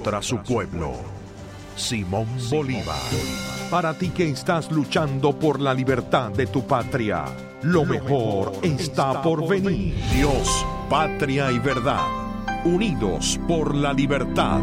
contra su pueblo. Simón Bolívar. Para ti que estás luchando por la libertad de tu patria, lo mejor está por venir. Dios, patria y verdad, unidos por la libertad.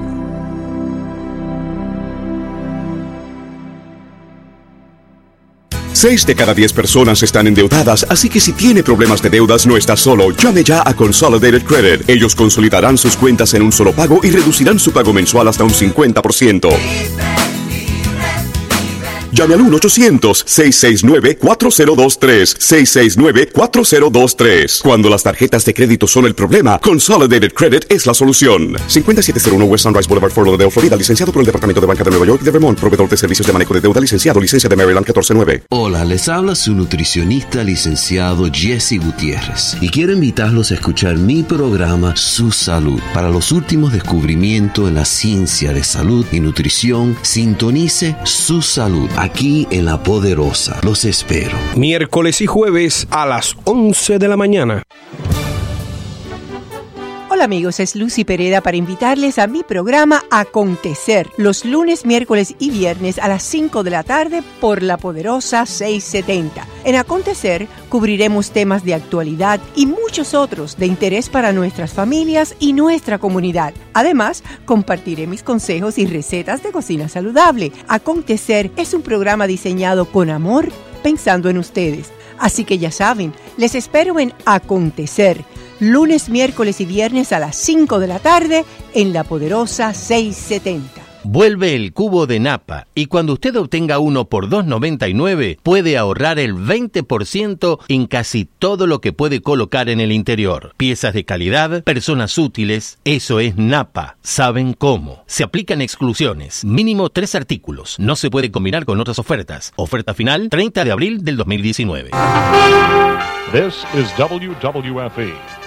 Seis de cada diez personas están endeudadas, así que si tiene problemas de deudas no está solo. Llame ya a Consolidated Credit. Ellos consolidarán sus cuentas en un solo pago y reducirán su pago mensual hasta un 50%. Llame al 1-800-669-4023. 669-4023. Cuando las tarjetas de crédito son el problema, Consolidated Credit es la solución. 5701 West Sunrise Boulevard, Fort Lauderdale, Florida. Licenciado por el Departamento de Banca de Nueva York y de Vermont. Proveedor de servicios de manejo de deuda. Licenciado. Licencia de Maryland 149. Hola, les habla su nutricionista licenciado Jesse Gutiérrez. Y quiero invitarlos a escuchar mi programa Su Salud. Para los últimos descubrimientos en la ciencia de salud y nutrición, sintonice Su Salud aquí en La Poderosa. Los espero. Miércoles y jueves a las 11 de la mañana. Hola amigos, es Lucy Pereda para invitarles a mi programa Acontecer los lunes, miércoles y viernes a las 5 de la tarde por la poderosa 670. En Acontecer cubriremos temas de actualidad y muchos otros de interés para nuestras familias y nuestra comunidad. Además, compartiré mis consejos y recetas de cocina saludable. Acontecer es un programa diseñado con amor pensando en ustedes. Así que ya saben, les espero en Acontecer lunes, miércoles y viernes a las 5 de la tarde en la poderosa 670. Vuelve el cubo de Napa y cuando usted obtenga uno por 2.99 puede ahorrar el 20% en casi todo lo que puede colocar en el interior. Piezas de calidad, personas útiles, eso es Napa. ¿Saben cómo? Se aplican exclusiones, mínimo tres artículos. No se puede combinar con otras ofertas. Oferta final 30 de abril del 2019. This is WWFE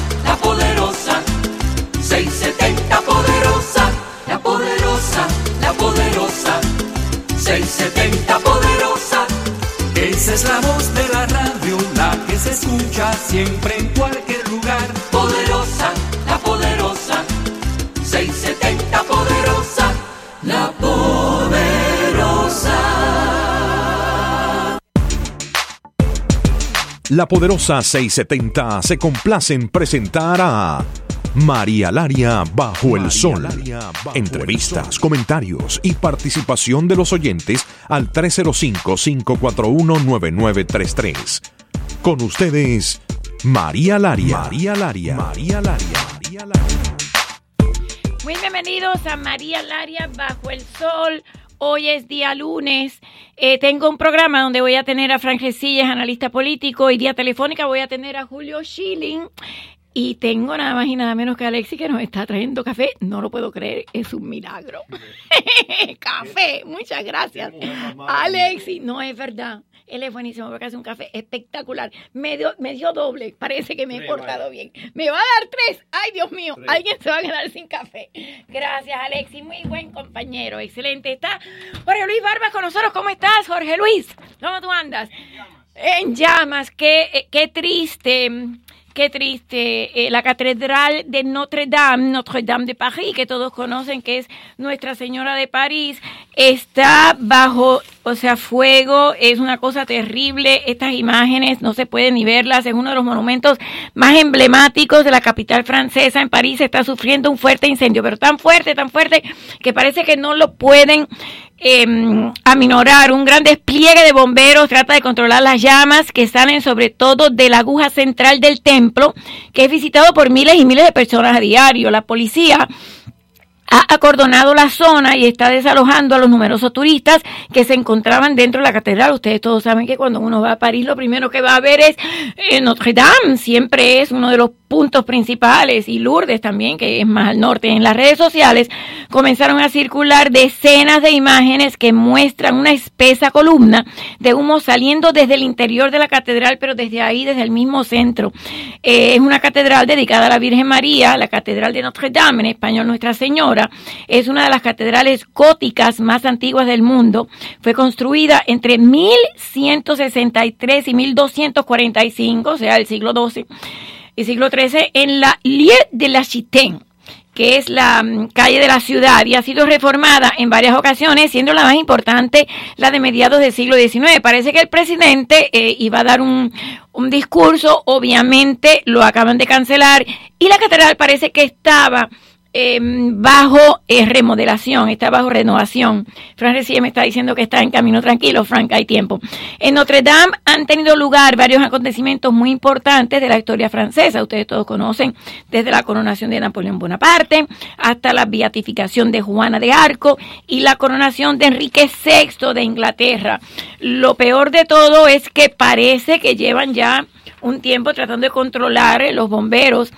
poderosa, la poderosa. 670 poderosa. Esa es la voz de la radio, la que se escucha siempre en cualquier lugar. Poderosa, la poderosa. 670 poderosa, la poderosa. La poderosa 670 se complace en presentar a María Laria Bajo el Sol. Entrevistas, comentarios y participación de los oyentes al 305-541-9933. Con ustedes, María Laria. María Laria. María Laria. María Laria. Muy bienvenidos a María Laria Bajo el Sol. Hoy es día lunes. Eh, tengo un programa donde voy a tener a Frank Resillas, analista político, y día telefónica voy a tener a Julio Schilling. Y tengo nada más y nada menos que Alexi que nos está trayendo café. No lo puedo creer, es un milagro. café, muchas gracias. Alexi, no es verdad. Él es buenísimo porque hace un café espectacular. Me dio, me dio doble. Parece que me he portado bien. Me va a dar tres. Ay, Dios mío. Alguien se va a quedar sin café. Gracias, Alexi. Muy buen compañero. Excelente. Está Jorge Luis Barba con nosotros. ¿Cómo estás, Jorge Luis? ¿Cómo tú andas? En llamas. Qué, qué triste Qué triste. Eh, la Catedral de Notre Dame, Notre Dame de París, que todos conocen que es Nuestra Señora de París, está bajo, o sea, fuego. Es una cosa terrible. Estas imágenes no se pueden ni verlas. Es uno de los monumentos más emblemáticos de la capital francesa. En París está sufriendo un fuerte incendio, pero tan fuerte, tan fuerte, que parece que no lo pueden eh, aminorar. Un gran despliegue de bomberos trata de controlar las llamas que salen sobre todo de la aguja central del templo, que es visitado por miles y miles de personas a diario. La policía ha acordonado la zona y está desalojando a los numerosos turistas que se encontraban dentro de la catedral. Ustedes todos saben que cuando uno va a París lo primero que va a ver es eh, Notre Dame, siempre es uno de los puntos principales y Lourdes también, que es más al norte. En las redes sociales comenzaron a circular decenas de imágenes que muestran una espesa columna de humo saliendo desde el interior de la catedral, pero desde ahí, desde el mismo centro. Eh, es una catedral dedicada a la Virgen María, la Catedral de Notre Dame, en español Nuestra Señora. Es una de las catedrales góticas más antiguas del mundo. Fue construida entre 1163 y 1245, o sea, el siglo XII y siglo XIII en la Lier de la Chitaine que es la mm, calle de la ciudad y ha sido reformada en varias ocasiones, siendo la más importante la de mediados del siglo XIX. Parece que el presidente eh, iba a dar un discurso, obviamente lo acaban de cancelar y la catedral parece que estaba Em, bajo eh, remodelación, está bajo renovación. Frank recién me está diciendo que está en camino tranquilo, Frank, hay tiempo. En Notre Dame han tenido lugar varios acontecimientos muy importantes de la historia francesa. Ustedes todos conocen, desde la coronación de Napoleón Bonaparte hasta la beatificación de Juana de Arco y la coronación de Enrique VI de Inglaterra. Lo peor de todo es que parece que llevan ya un tiempo tratando de controlar los bomberos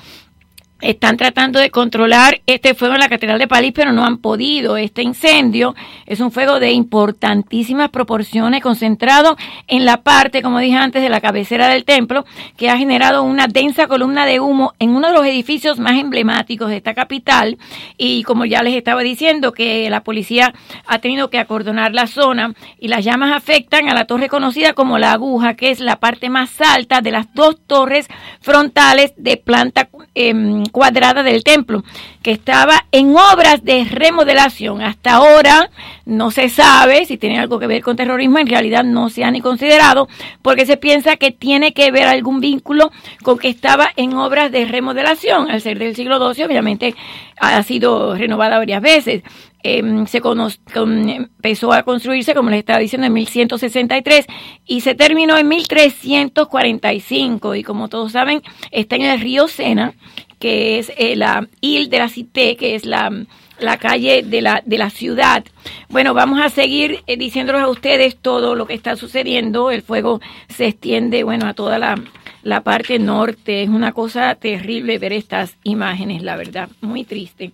están tratando de controlar este fuego en la Catedral de París, pero no han podido. Este incendio es un fuego de importantísimas proporciones, concentrado en la parte, como dije antes, de la cabecera del templo, que ha generado una densa columna de humo en uno de los edificios más emblemáticos de esta capital. Y como ya les estaba diciendo, que la policía ha tenido que acordonar la zona y las llamas afectan a la torre conocida como la aguja, que es la parte más alta de las dos torres frontales de planta eh, cuadrada del templo, que estaba en obras de remodelación. Hasta ahora no se sabe si tiene algo que ver con terrorismo, en realidad no se ha ni considerado, porque se piensa que tiene que ver algún vínculo con que estaba en obras de remodelación. Al ser del siglo XII, obviamente ha sido renovada varias veces. Em, se empezó a construirse, como les estaba diciendo, en 1163 y se terminó en 1345. Y como todos saben, está en el río Sena, que es eh, la Ile de la Cité, que es la, la calle de la, de la ciudad. Bueno, vamos a seguir eh, diciéndoles a ustedes todo lo que está sucediendo. El fuego se extiende, bueno, a toda la, la parte norte. Es una cosa terrible ver estas imágenes, la verdad, muy triste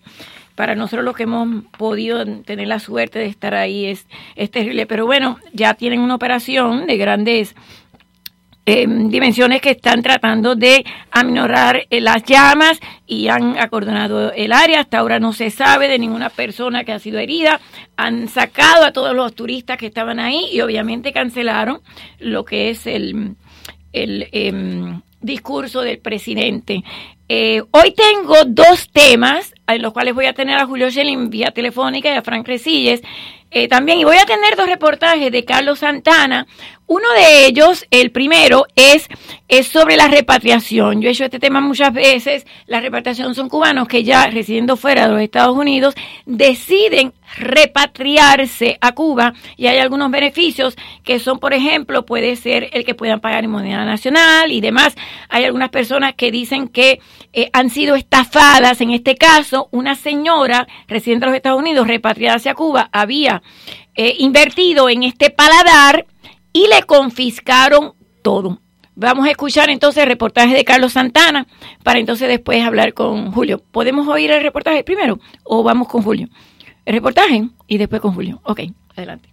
para nosotros los que hemos podido tener la suerte de estar ahí es, terrible. Pero bueno, ya tienen una operación de grandes Em, dimensiones que están tratando de aminorar eh, las llamas y han acordonado el área. Hasta ahora no se sabe de ninguna persona que ha sido herida. Han sacado a todos los turistas que estaban ahí y obviamente cancelaron lo que es el, el em, discurso del presidente. Eh, hoy tengo dos temas en los cuales voy a tener a Julio Schelling vía telefónica y a Frank Resilles eh, también. Y voy a tener dos reportajes de Carlos Santana. Uno de ellos, el primero, es, es sobre la repatriación. Yo he hecho este tema muchas veces. La repatriación son cubanos que ya residiendo fuera de los Estados Unidos deciden repatriarse a Cuba y hay algunos beneficios que son, por ejemplo, puede ser el que puedan pagar en moneda nacional y demás. Hay algunas personas que dicen que eh, han sido estafadas. En este caso, una señora residente de los Estados Unidos repatriada hacia Cuba había eh, invertido en este paladar y le confiscaron todo. Vamos a escuchar entonces el reportaje de Carlos Santana para entonces después hablar con Julio. ¿Podemos oír el reportaje primero o vamos con Julio? El reportaje y después con Julio. Ok, adelante.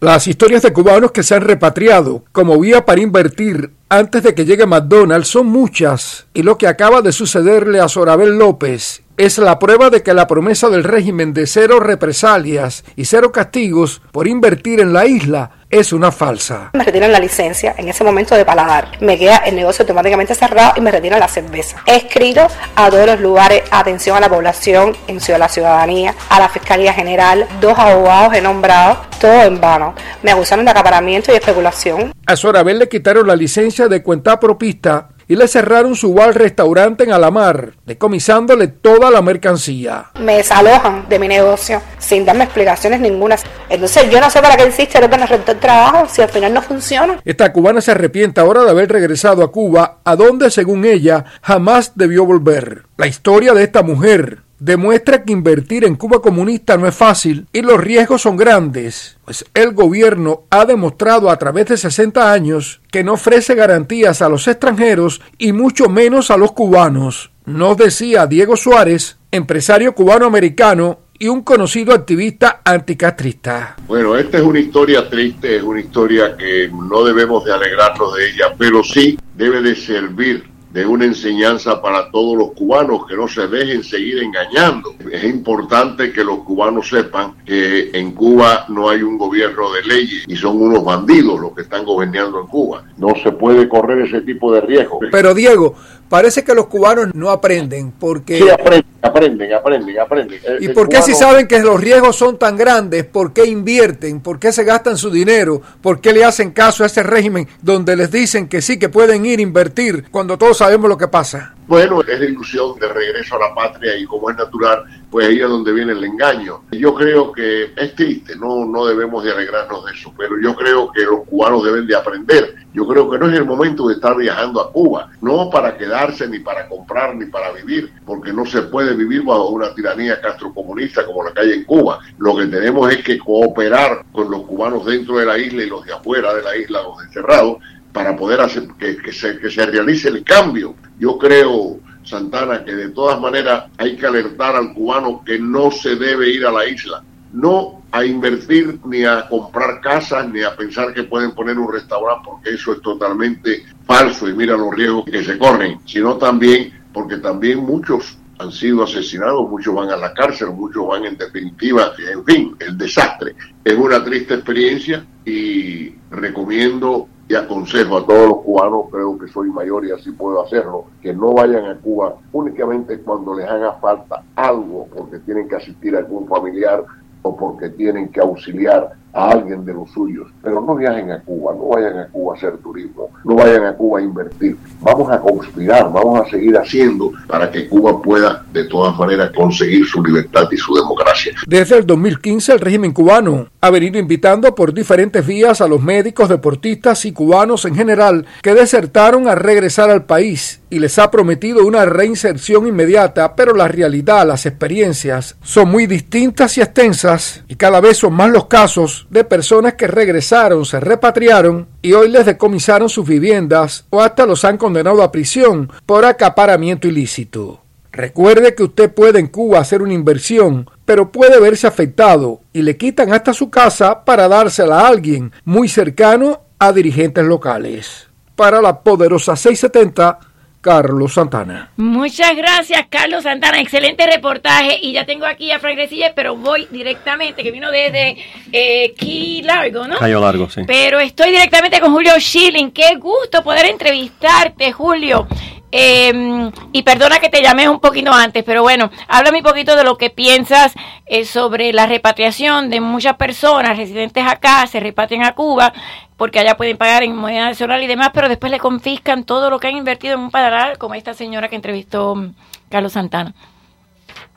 Las historias de cubanos que se han repatriado como vía para invertir antes de que llegue McDonald's son muchas y lo que acaba de sucederle a Sorabel López es la prueba de que la promesa del régimen de cero represalias y cero castigos por invertir en la isla es una falsa. Me retiran la licencia en ese momento de paladar. Me queda el negocio automáticamente cerrado y me retiran la cerveza. He escrito a todos los lugares, atención a la población, en Ciudad la Ciudadanía, a la Fiscalía General, dos abogados he nombrado, todo en vano. Me acusaron de acaparamiento y especulación. A Sorabel le quitaron la licencia de cuenta propista y le cerraron su bar restaurante en Alamar, decomisándole toda la mercancía. Me desalojan de mi negocio sin darme explicaciones ninguna. Entonces yo no sé para qué insiste el el trabajo si al final no funciona. Esta cubana se arrepiente ahora de haber regresado a Cuba, a donde según ella jamás debió volver. La historia de esta mujer demuestra que invertir en Cuba comunista no es fácil y los riesgos son grandes, pues el gobierno ha demostrado a través de 60 años que no ofrece garantías a los extranjeros y mucho menos a los cubanos. Nos decía Diego Suárez, empresario cubano-americano y un conocido activista anticastrista. Bueno, esta es una historia triste, es una historia que no debemos de alegrarnos de ella, pero sí debe de servir de una enseñanza para todos los cubanos, que no se dejen seguir engañando. Es importante que los cubanos sepan que en Cuba no hay un gobierno de leyes y son unos bandidos los que están gobernando en Cuba. No se puede correr ese tipo de riesgo. Pero Diego, parece que los cubanos no aprenden porque... Sí, aprenden, aprenden, aprenden, aprenden. ¿Y por qué si saben que los riesgos son tan grandes, por qué invierten, por qué se gastan su dinero, por qué le hacen caso a ese régimen donde les dicen que sí, que pueden ir a invertir cuando todos sabemos lo que pasa? Bueno, es la ilusión de regreso a la patria y como es natural, pues ahí es donde viene el engaño. Yo creo que es triste, no, no debemos de alegrarnos de eso, pero yo creo que los cubanos deben de aprender. Yo creo que no es el momento de estar viajando a Cuba, no para quedarse ni para comprar ni para vivir, porque no se puede vivir bajo una tiranía castrocomunista como la que hay en Cuba. Lo que tenemos es que cooperar con los cubanos dentro de la isla y los de afuera de la isla, los encerrados, para poder hacer que, se, que se realice el cambio. Yo creo, Santana, que de todas maneras hay que alertar al cubano que no se debe ir a la isla, no a invertir ni a comprar casas ni a pensar que pueden poner un restaurante porque eso es totalmente falso y mira los riesgos que se corren, sino también porque también muchos han sido asesinados, muchos van a la cárcel, muchos van en definitiva, en fin, el desastre. Es una triste experiencia y recomiendo y aconsejo a todos los cubanos, creo que soy mayor y así puedo hacerlo, que no vayan a Cuba únicamente cuando les haga falta algo, porque tienen que asistir a algún familiar o porque tienen que auxiliar a alguien de los suyos. Pero no viajen a Cuba, no vayan a Cuba a hacer turismo, no vayan a Cuba a invertir. Vamos a conspirar, vamos a seguir haciendo para que Cuba pueda de todas maneras conseguir su libertad y su democracia. Desde el 2015 el régimen cubano ha venido invitando por diferentes vías a los médicos, deportistas y cubanos en general que desertaron a regresar al país y les ha prometido una reinserción inmediata, pero la realidad, las experiencias son muy distintas y extensas y cada vez son más los casos de personas que regresaron, se repatriaron y hoy les decomisaron sus viviendas o hasta los han condenado a prisión por acaparamiento ilícito. Recuerde que usted puede en Cuba hacer una inversión, pero puede verse afectado y le quitan hasta su casa para dársela a alguien muy cercano a dirigentes locales. Para la poderosa 670, Carlos Santana. Muchas gracias, Carlos Santana. Excelente reportaje. Y ya tengo aquí a Frank Resille, pero voy directamente, que vino desde eh, Key Largo, ¿no? Cayo Largo, sí. Pero estoy directamente con Julio Schilling. Qué gusto poder entrevistarte, Julio. Eh, y perdona que te llamé un poquito antes, pero bueno, háblame un poquito de lo que piensas eh, sobre la repatriación de muchas personas residentes acá, se repatrian a Cuba, porque allá pueden pagar en moneda nacional y demás, pero después le confiscan todo lo que han invertido en un padral, como esta señora que entrevistó mm, Carlos Santana.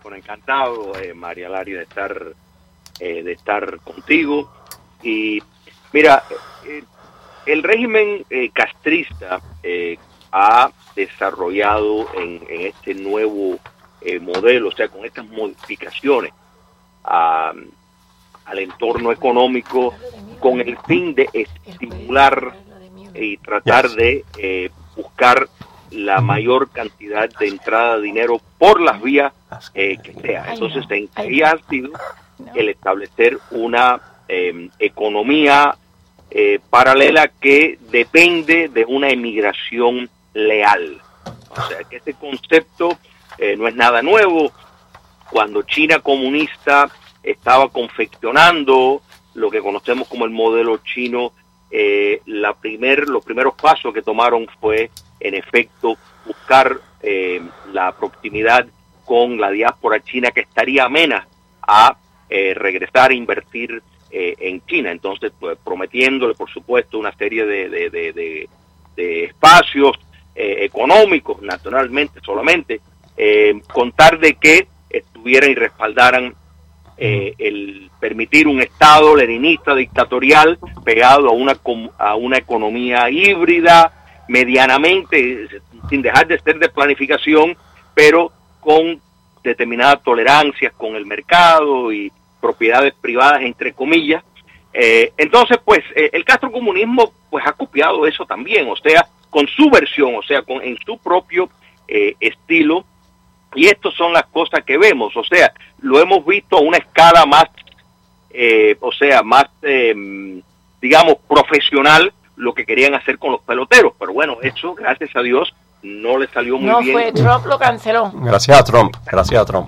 Bueno, encantado, eh, María Lari, de estar, eh, de estar contigo. Y mira, eh, el régimen castrista ha desarrollado en, este nuevo modelo, o sea, con estas modificaciones al entorno económico con el fin de estimular y tratar de eh, buscar la mayor cantidad de entrada de dinero por las vías eh, que sea. Entonces, en ha sido el establecer una em, economía eh, paralela que depende de una emigración leal. O sea, que este concepto no es nada nuevo. Cuando China comunista estaba confeccionando lo que conocemos como el modelo chino, eh, la primer, los primeros pasos que tomaron fue, en efecto, buscar eh, la proximidad con la diáspora china que estaría amena a eh, regresar a invertir en China. Entonces, pues, prometiéndole, por supuesto, una serie de, de, de espacios económicos, nacionalmente solamente, contar de que estuvieran y respaldaran eh, el permitir un Estado leninista dictatorial pegado a una, a una economía híbrida, medianamente, sin dejar de ser de planificación, pero con determinadas tolerancias con el mercado y propiedades privadas, entre comillas. Eh, entonces, pues, eh, el castrocomunismo pues ha copiado eso también, o sea, con su versión, o sea, con, en su propio eh, estilo. Y estas son las cosas que vemos, o sea, lo hemos visto a una escala más, o sea, más, digamos, profesional, lo que querían hacer con los peloteros. Pero bueno, eso, gracias a Dios, no le salió muy bien. No fue, Trump lo canceló. Gracias a Trump, gracias a Trump.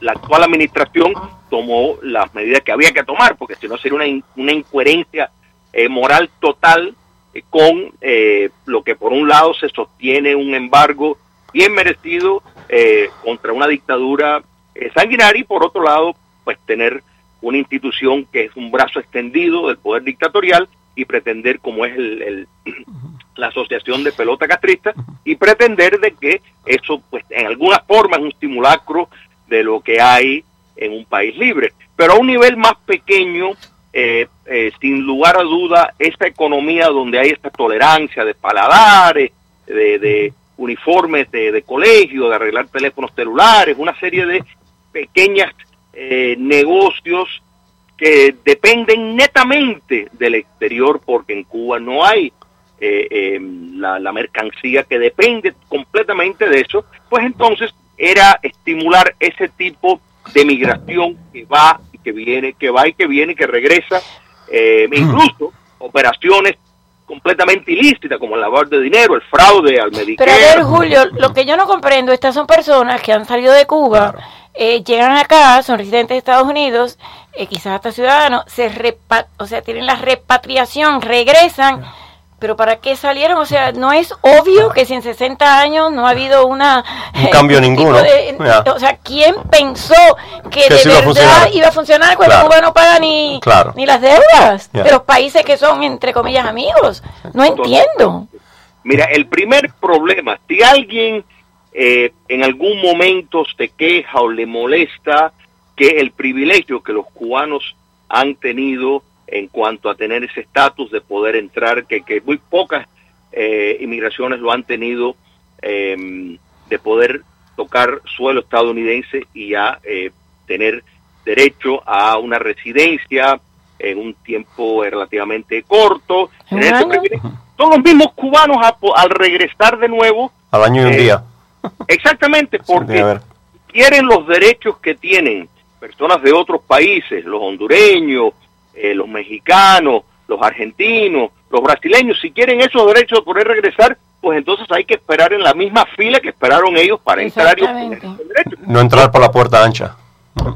La, actual administración tomó las medidas que había que tomar, porque si no sería una, una incoherencia eh, moral total eh, con eh, lo que por un lado se sostiene un embargo bien merecido contra una dictadura sanguinaria y por otro lado, pues tener una institución que es un brazo extendido del poder dictatorial y pretender, como es el, la Asociación de Pelota Castrista, y pretender de que eso, pues, en alguna forma es un simulacro de lo que hay en un país libre. Pero a un nivel más pequeño, eh, eh, sin lugar a duda, esta economía donde hay esta tolerancia de paladares, de, uniformes de, de, colegio, de arreglar teléfonos celulares, una serie de pequeñas eh, negocios que dependen netamente del exterior porque en Cuba no hay eh, em, la, mercancía que depende completamente de eso, pues entonces era estimular ese tipo de migración que va que viene, que va y que viene y que regresa, eh, incluso operaciones completamente ilícitas como el lavado de dinero, el fraude al Medicare. Pero a ver, Julio, lo que yo no comprendo, estas son personas que han salido de Cuba, eh, llegan acá, son residentes de Estados Unidos, eh, quizás hasta ciudadanos, se o sea, tienen la repatriación, regresan, pero ¿para qué salieron? O sea, no es obvio que si en 60 años no ha habido una... Un cambio ninguno. o sea, ¿quién pensó que, de verdad iba a funcionar cuando Cuba no paga ni, ni las deudas de los países que son, entre comillas, amigos? No entiendo. Mira, el primer problema, si alguien eh, en algún momento se queja o le molesta que el privilegio que los cubanos han tenido en cuanto a tener ese estatus de poder entrar, que, que muy pocas eh, inmigraciones lo han tenido, em, de poder tocar suelo estadounidense y ya eh, tener derecho a una residencia en un tiempo relativamente corto. son los mismos cubanos al regresar de nuevo. Al año y un día. Exactamente, porque quieren los derechos que tienen personas de otros países, los hondureños, eh, los mexicanos, los argentinos, los brasileños, si quieren esos derechos de poder regresar, pues entonces hay que esperar en la misma fila que esperaron ellos para entrar y No entrar por la puerta ancha.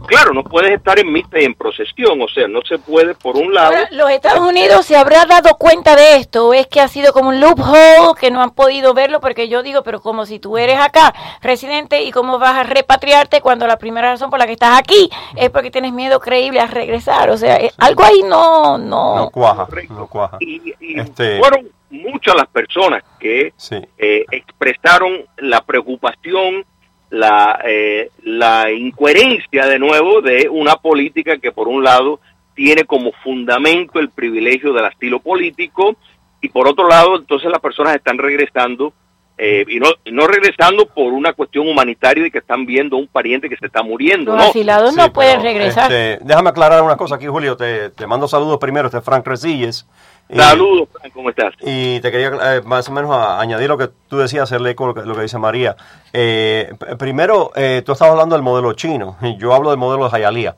Claro, no puedes estar en misa y en procesión, o sea, no se puede por un lado. los Estados Unidos se habrá dado cuenta de esto, o es que ha sido como un loophole que no han podido verlo, porque yo digo, pero como si tú eres acá residente y cómo vas a repatriarte cuando la primera razón por la que estás aquí es porque tienes miedo creíble a regresar, o sea, eh, algo ahí no no. No cuaja, no cuaja. Y, este fueron muchas las personas que eh, expresaron la preocupación la, eh, la incoherencia de nuevo de una política que por un lado tiene como fundamento el privilegio del asilo político y por otro lado entonces las personas están regresando eh, y, no, no regresando por una cuestión humanitaria y que están viendo un pariente que se está muriendo. Los asilados no pueden regresar. Este, déjame aclarar una cosa aquí, Julio. Te, te mando saludos primero. Este es Frank Resilles. Saludos, ¿cómo estás? Y te quería eh, más o menos añadir lo que tú decías, hacerle eco lo que, dice María. Eh, primero, eh, tú estabas hablando del modelo chino, yo hablo del modelo de Hialeah.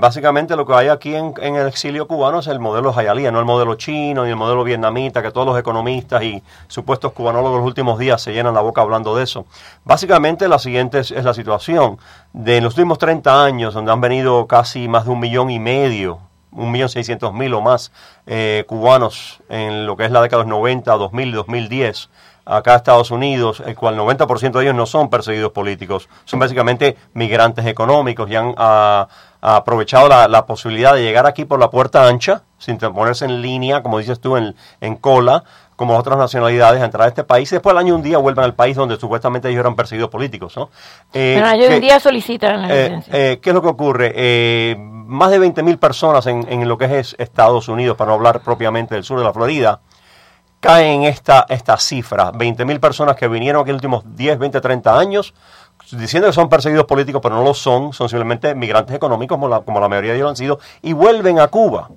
básicamente lo que hay aquí en, el exilio cubano es el modelo de Hialeah, no el modelo chino ni el modelo vietnamita, que todos los economistas y supuestos cubanólogos los últimos días se llenan la boca hablando de eso. Básicamente la siguiente es, es la situación. De los últimos 30 años, donde han venido casi más de un millón y medio un millón seiscientos mil o más eh, cubanos en lo que es la década de los 90, 2000, 2010 acá a Estados Unidos, el cual 90% de ellos no son perseguidos políticos, son básicamente migrantes económicos y han ah, aprovechado la, posibilidad de llegar aquí por la puerta ancha, sin ponerse en línea, como dices tú, en cola, como otras nacionalidades a entrar a este país y después al año un día vuelven al país donde supuestamente ellos eran perseguidos políticos. ¿no? Eh, Pero año un día solicitan la eh, eh, ¿Qué es lo que ocurre? Eh, más de 20.000 personas en, en, lo que es Estados Unidos, para no hablar propiamente del sur de la Florida, caen en esta, esta cifra. 20.000 personas que vinieron aquí en los últimos 10, 20, 30 años diciendo que son perseguidos políticos, pero no lo son, son simplemente migrantes económicos, como la, como la mayoría de ellos han sido, y vuelven a Cuba.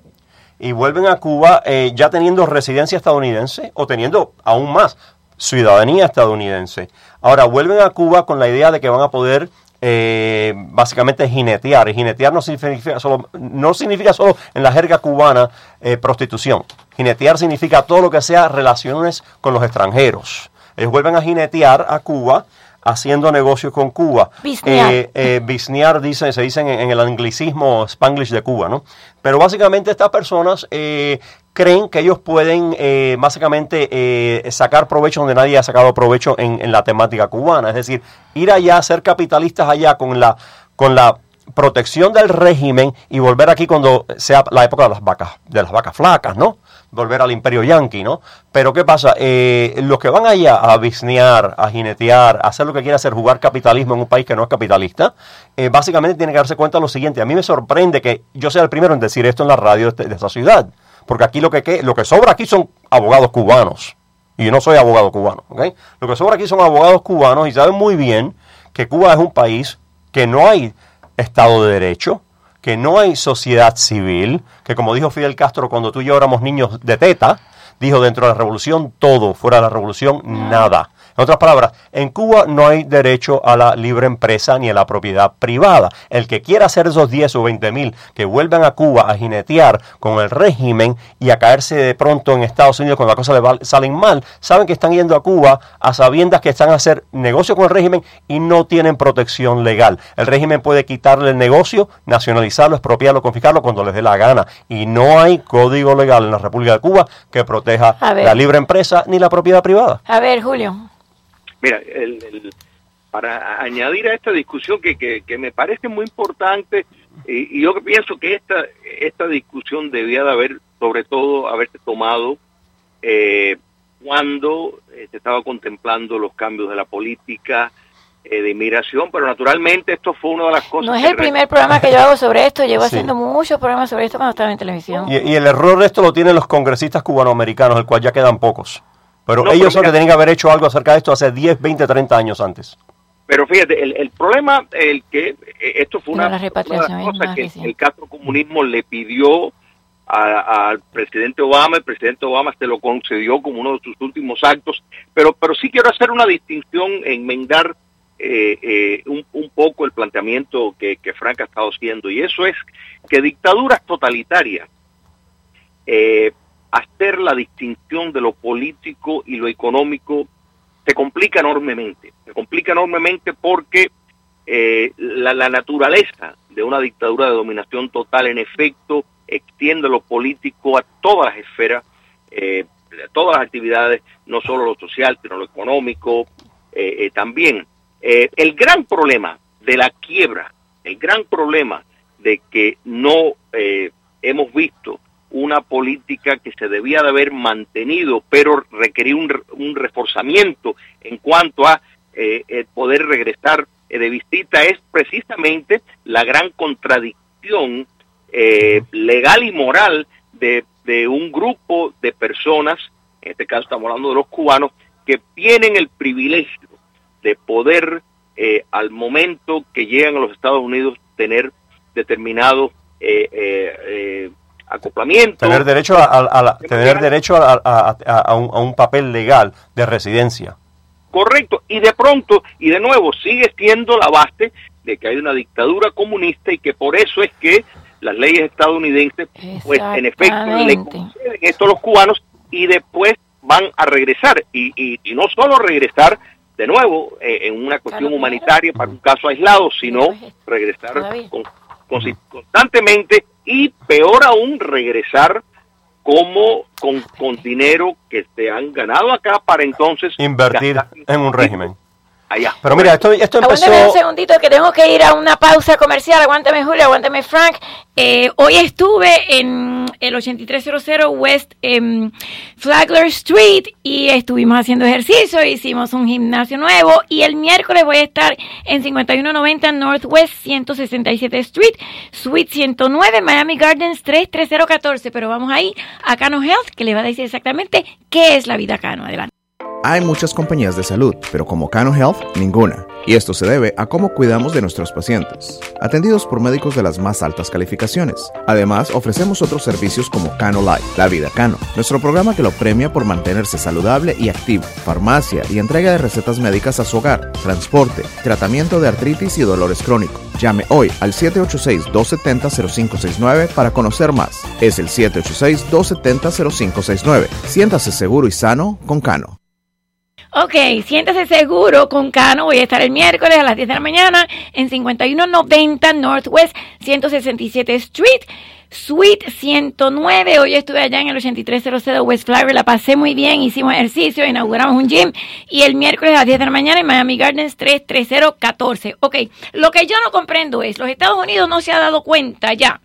Y vuelven a Cuba eh, ya teniendo residencia estadounidense o teniendo aún más ciudadanía estadounidense. Ahora vuelven a Cuba con la idea de que van a poder eh, básicamente jinetear. Y jinetear no significa solo, no significa solo en la jerga cubana eh, prostitución. Jinetear significa todo lo que sea relaciones con los extranjeros. Ellos vuelven a jinetear a Cuba haciendo negocios con Cuba. Bisnear. Eh, eh, bisnear dice, se dice en, en el anglicismo spanglish de Cuba, ¿no? Pero básicamente estas personas eh, creen que ellos pueden eh, básicamente eh, sacar provecho donde nadie ha sacado provecho en, en la temática cubana. Es decir, ir allá, ser capitalistas allá con la, con la protección del régimen y volver aquí cuando sea la época de las vacas, de las vacas flacas, ¿no? Volver al imperio yanqui, ¿no? Pero ¿qué pasa? Eh, los que van allá a bisnear, a jinetear, a hacer lo que quiera hacer, jugar capitalismo en un país que no es capitalista, eh, básicamente tienen que darse cuenta de lo siguiente. A mí me sorprende que yo sea el primero en decir esto en la radio de, de esta ciudad. Porque aquí lo que, que- lo que sobra aquí son abogados cubanos. Y yo no soy abogado cubano, ¿ok? Lo que sobra aquí son abogados cubanos y saben muy bien que Cuba es un país que no hay Estado de Derecho, que no hay sociedad civil, que como dijo Fidel Castro cuando tú y yo éramos niños de teta, dijo dentro de la revolución todo, fuera de la revolución nada. En otras palabras, en Cuba no hay derecho a la libre empresa ni a la propiedad privada. El que quiera hacer esos 10 o 20 mil que vuelvan a Cuba a jinetear con el régimen y a caerse de pronto en Estados Unidos cuando las cosas le salen mal, saben que están yendo a Cuba a sabiendas que están a hacer negocio con el régimen y no tienen protección legal. El régimen puede quitarle el negocio, nacionalizarlo, expropiarlo, confiscarlo cuando les dé la gana. Y no hay código legal en la República de Cuba que proteja la libre empresa ni la propiedad privada. A ver, Julio. Mira, el- el- para añadir a esta discusión que, que, que me parece muy importante, y, y yo pienso que esta, esta discusión debía de haber, sobre todo, haberse tomado eh, cuando eh, se estaba contemplando los cambios de la política eh, de inmigración, pero naturalmente esto fue una de las cosas... No es que el primer programa que yo hago sobre esto, llevo Sí. haciendo muchos programas sobre esto cuando estaba en televisión. Y, y el error de esto lo tienen los congresistas cubanoamericanos, el cual ya quedan pocos. Pero No, ellos pero son los que tienen que haber hecho algo acerca de esto hace 10, 20, 30 años antes. Pero fíjate, el, el problema, el que eh, esto fue No, una, la una más que el Castro comunismo le pidió a- al presidente Obama, el presidente Obama se lo concedió como uno de sus últimos actos, pero, pero sí quiero hacer una distinción, enmendar eh, eh, un, un poco el planteamiento que, que Frank ha estado haciendo, y eso es que dictaduras totalitarias, eh, la distinción de lo político y lo económico se complica enormemente. Se complica enormemente porque eh, la, naturaleza de una dictadura de dominación total, en efecto, extiende lo político a todas las esferas, eh, a todas las actividades, no solo lo social, sino lo económico eh, también. El gran problema de la quiebra, el gran problema de que no hemos visto una política que se debía de haber mantenido, pero requería un, un reforzamiento en cuanto a eh, poder regresar eh, de visita, es precisamente la gran contradicción eh, legal y moral de, de un grupo de personas, en este caso estamos hablando de los cubanos, que tienen el privilegio de poder eh, al momento que llegan a los Estados Unidos tener determinado eh, eh, acoplamiento. Tener derecho a, a- a la- tener derecho a, a- a- a un, a un papel legal de residencia. Correcto, y de pronto, y de nuevo, sigue siendo la base de que hay una dictadura comunista y que por eso es que las leyes estadounidenses, pues en efecto, le conceden esto a los cubanos y después van a regresar. Y, y, y no solo regresar de nuevo eh, en una cuestión humanitaria para un caso aislado, sino regresar con- con- constantemente y peor aún regresar como con, con dinero que se han ganado acá para entonces Invertir en un régimen. Allá. Pero mira, esto, esto empezó... Aguántame un segundito que tengo que ir a una pausa comercial. Aguántame Julio, aguántame Frank. Eh, hoy estuve en el 8300 West em, Flagler Street y estuvimos haciendo ejercicio, hicimos un gimnasio nuevo y el miércoles voy a estar en 5190 Northwest 167 Street, Suite 109, Miami Gardens 33014. Pero vamos ahí a Cano Health que le va a decir exactamente qué es la vida Cano. Adelante. Hay muchas compañías de salud, pero como Cano Health, ninguna. Y esto se debe a cómo cuidamos de nuestros pacientes, atendidos por médicos de las más altas calificaciones. Además, ofrecemos otros servicios como Cano Life, La Vida Cano, nuestro programa que lo premia por mantenerse saludable y activo, farmacia y entrega de recetas médicas a su hogar, transporte, tratamiento de artritis y dolores crónicos. Llame hoy al 786-270-0569 para conocer más. Es el 786-270-0569. Siéntase seguro y sano con Cano. Ok, siéntese seguro con Cano. Voy a estar el miércoles a las 10 de la mañana en 5190 Northwest 167 Street. Suite 109. Hoy estuve allá en el 8300 de West Flyer. La pasé muy bien. Hicimos ejercicio, inauguramos un gym. Y el miércoles a las 10 de la mañana en Miami Gardens 33014. Ok, lo que yo no comprendo es, los Estados Unidos no se ha dado cuenta ya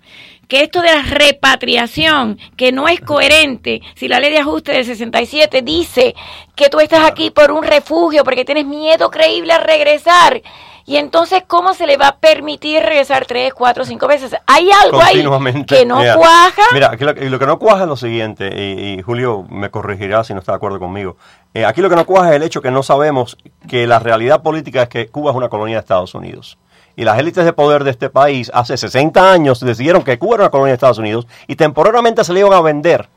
que esto de la repatriación, que no es coherente, si la ley de ajuste del 67 dice que tú estás aquí por un refugio, porque tienes miedo creíble a regresar, y entonces, ¿cómo se le va a permitir regresar tres, cuatro, cinco veces? Hay algo ahí que no cuaja. Mira, aquí lo, que no cuaja es lo siguiente, y, Julio me corregirá si no está de acuerdo conmigo. Eh, aquí lo que no cuaja es el hecho que no sabemos que la realidad política es que Cuba es una colonia de Estados Unidos y las élites de poder de este país hace 60 años decidieron que Cuba era una colonia de Estados Unidos y temporalmente se le iban a vender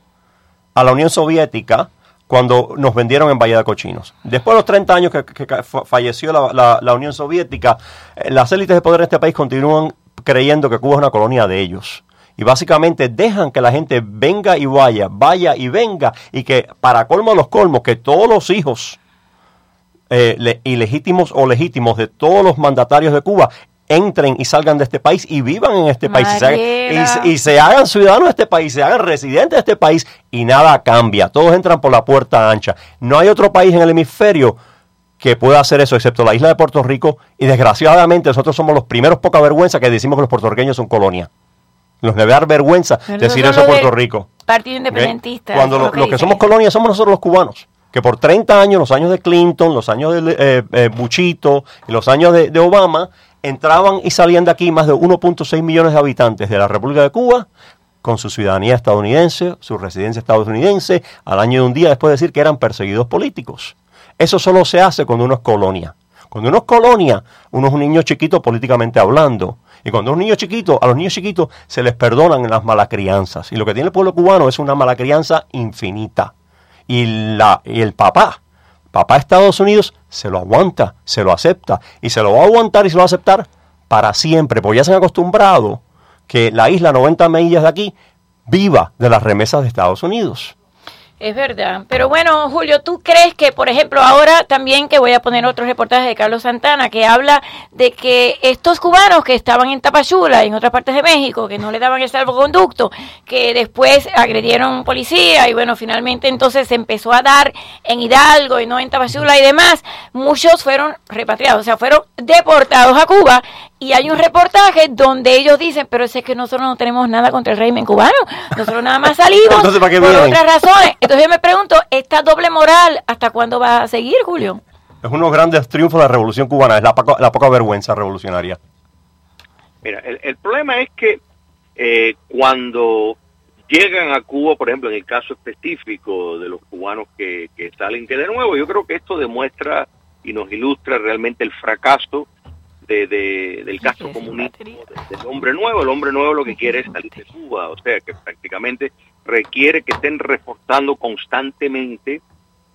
a la Unión Soviética cuando nos vendieron en Bahía de Cochinos. Después de los 30 años que, falleció la, Unión Soviética, eh, las élites de poder de este país continúan creyendo que Cuba es una colonia de ellos. Y básicamente dejan que la gente venga y vaya, vaya y venga, y que para colmo los colmos, que todos los hijos eh, ilegítimos o legítimos de todos los mandatarios de Cuba entren y salgan de este país y vivan en este país y se, hagan, ciudadanos de este país, se hagan residentes de este país y nada cambia. Todos entran por la puerta ancha. No hay otro país en el hemisferio que pueda hacer eso, excepto la isla de Puerto Rico. Y desgraciadamente nosotros somos los primeros poca vergüenza que decimos que los puertorriqueños son colonia. Nos debe dar vergüenza decir eso a Puerto Rico. Partido independentista. Cuando los que, somos colonia somos nosotros los cubanos que por 30 años, los años de Clinton, los años de eh, eh, Buchito y los años de, Obama, entraban y salían de aquí más de 1.6 millones de habitantes de la República de Cuba con su ciudadanía estadounidense, su residencia estadounidense, al año de un día después de decir que eran perseguidos políticos. Eso solo se hace cuando uno es colonia. Cuando uno es colonia, uno es un niño chiquito políticamente hablando. Y cuando es un niño chiquito, a los niños chiquitos se les perdonan las malacrianzas. Y lo que tiene el pueblo cubano es una malacrianza infinita. Y, la, y el papá, papá Estados Unidos, se lo aguanta, se lo acepta y se lo va a aguantar y se lo va a aceptar para siempre, porque ya se han acostumbrado que la isla 90 millas de aquí viva de las remesas de Estados Unidos. Es verdad. Pero bueno, Julio, ¿tú crees que, por ejemplo, ahora también que voy a poner otro reportaje de Carlos Santana que habla de que estos cubanos que estaban en Tapachula y en otras partes de México, que no le daban el salvoconducto, que después agredieron policía y bueno, finalmente entonces se empezó a dar en Hidalgo y no en Tapachula y demás, muchos fueron repatriados, o sea, fueron deportados a Cuba y hay un reportaje donde ellos dicen, pero es que nosotros no tenemos nada contra el régimen cubano, nosotros nada más salimos por otras razones. Entonces yo me pregunto, ¿esta doble moral hasta cuándo va a seguir, Julio? Es uno de los grandes triunfos de la revolución cubana, es la, poca, vergüenza revolucionaria. Mira, el, problema es que eh, cuando llegan a Cuba, por ejemplo, en el caso específico de los cubanos que, que salen, que de nuevo yo creo que esto demuestra y nos ilustra realmente el fracaso de, del Castro comunismo, del hombre nuevo. El hombre nuevo lo que quiere es salir de Cuba, o sea que prácticamente requiere que estén reforzando constantemente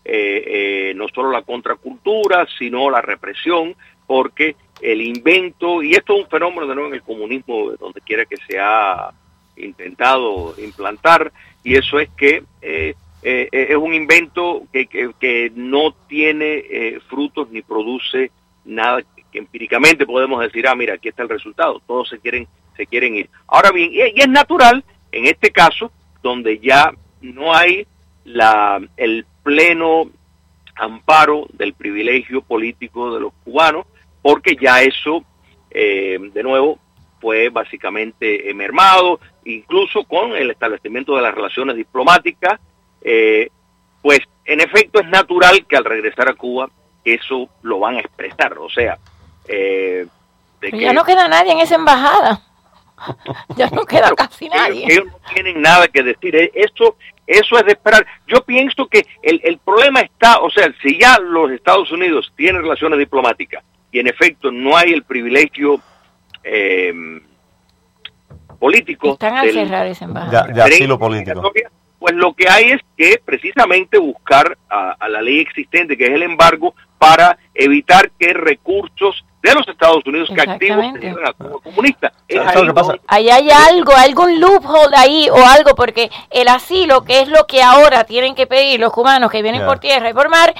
eh, eh, no solo la contracultura, sino la represión, porque el invento, y esto es un fenómeno de nuevo en el comunismo, donde quiera que se ha intentado implantar, y eso es que eh, es un invento que, que, que no tiene frutos ni produce nada empíricamente podemos decir, ah, mira, aquí está el resultado, todos se quieren, se quieren ir. Ahora bien, y, es natural, en este caso, donde ya no hay la, el pleno amparo del privilegio político de los cubanos, porque ya eso, eh, de nuevo, fue básicamente mermado, incluso con el establecimiento de las relaciones diplomáticas, eh, pues en efecto es natural que al regresar a Cuba eso lo van a expresar, o sea, eh, ya no queda nadie en esa embajada. ya no queda casi nadie. Ellos, no tienen nada que decir. Eh, esto Eso es de esperar. Yo pienso que el, el problema está, o sea, si ya los Estados Unidos tienen relaciones diplomáticas y en efecto no hay el privilegio eh, político Están a del- cerrar esa embajada. De, de asilo político. pues lo que hay es que precisamente buscar a, a la ley existente, que es el embargo, para evitar que recursos de los Estados Unidos que activos a Cuba comunista. Es ¿Sabes ahí lo que pasa? donde- Ahí hay algo, algún loophole ahí o algo, porque el asilo, que es lo que ahora tienen que pedir los cubanos que vienen por tierra y por mar,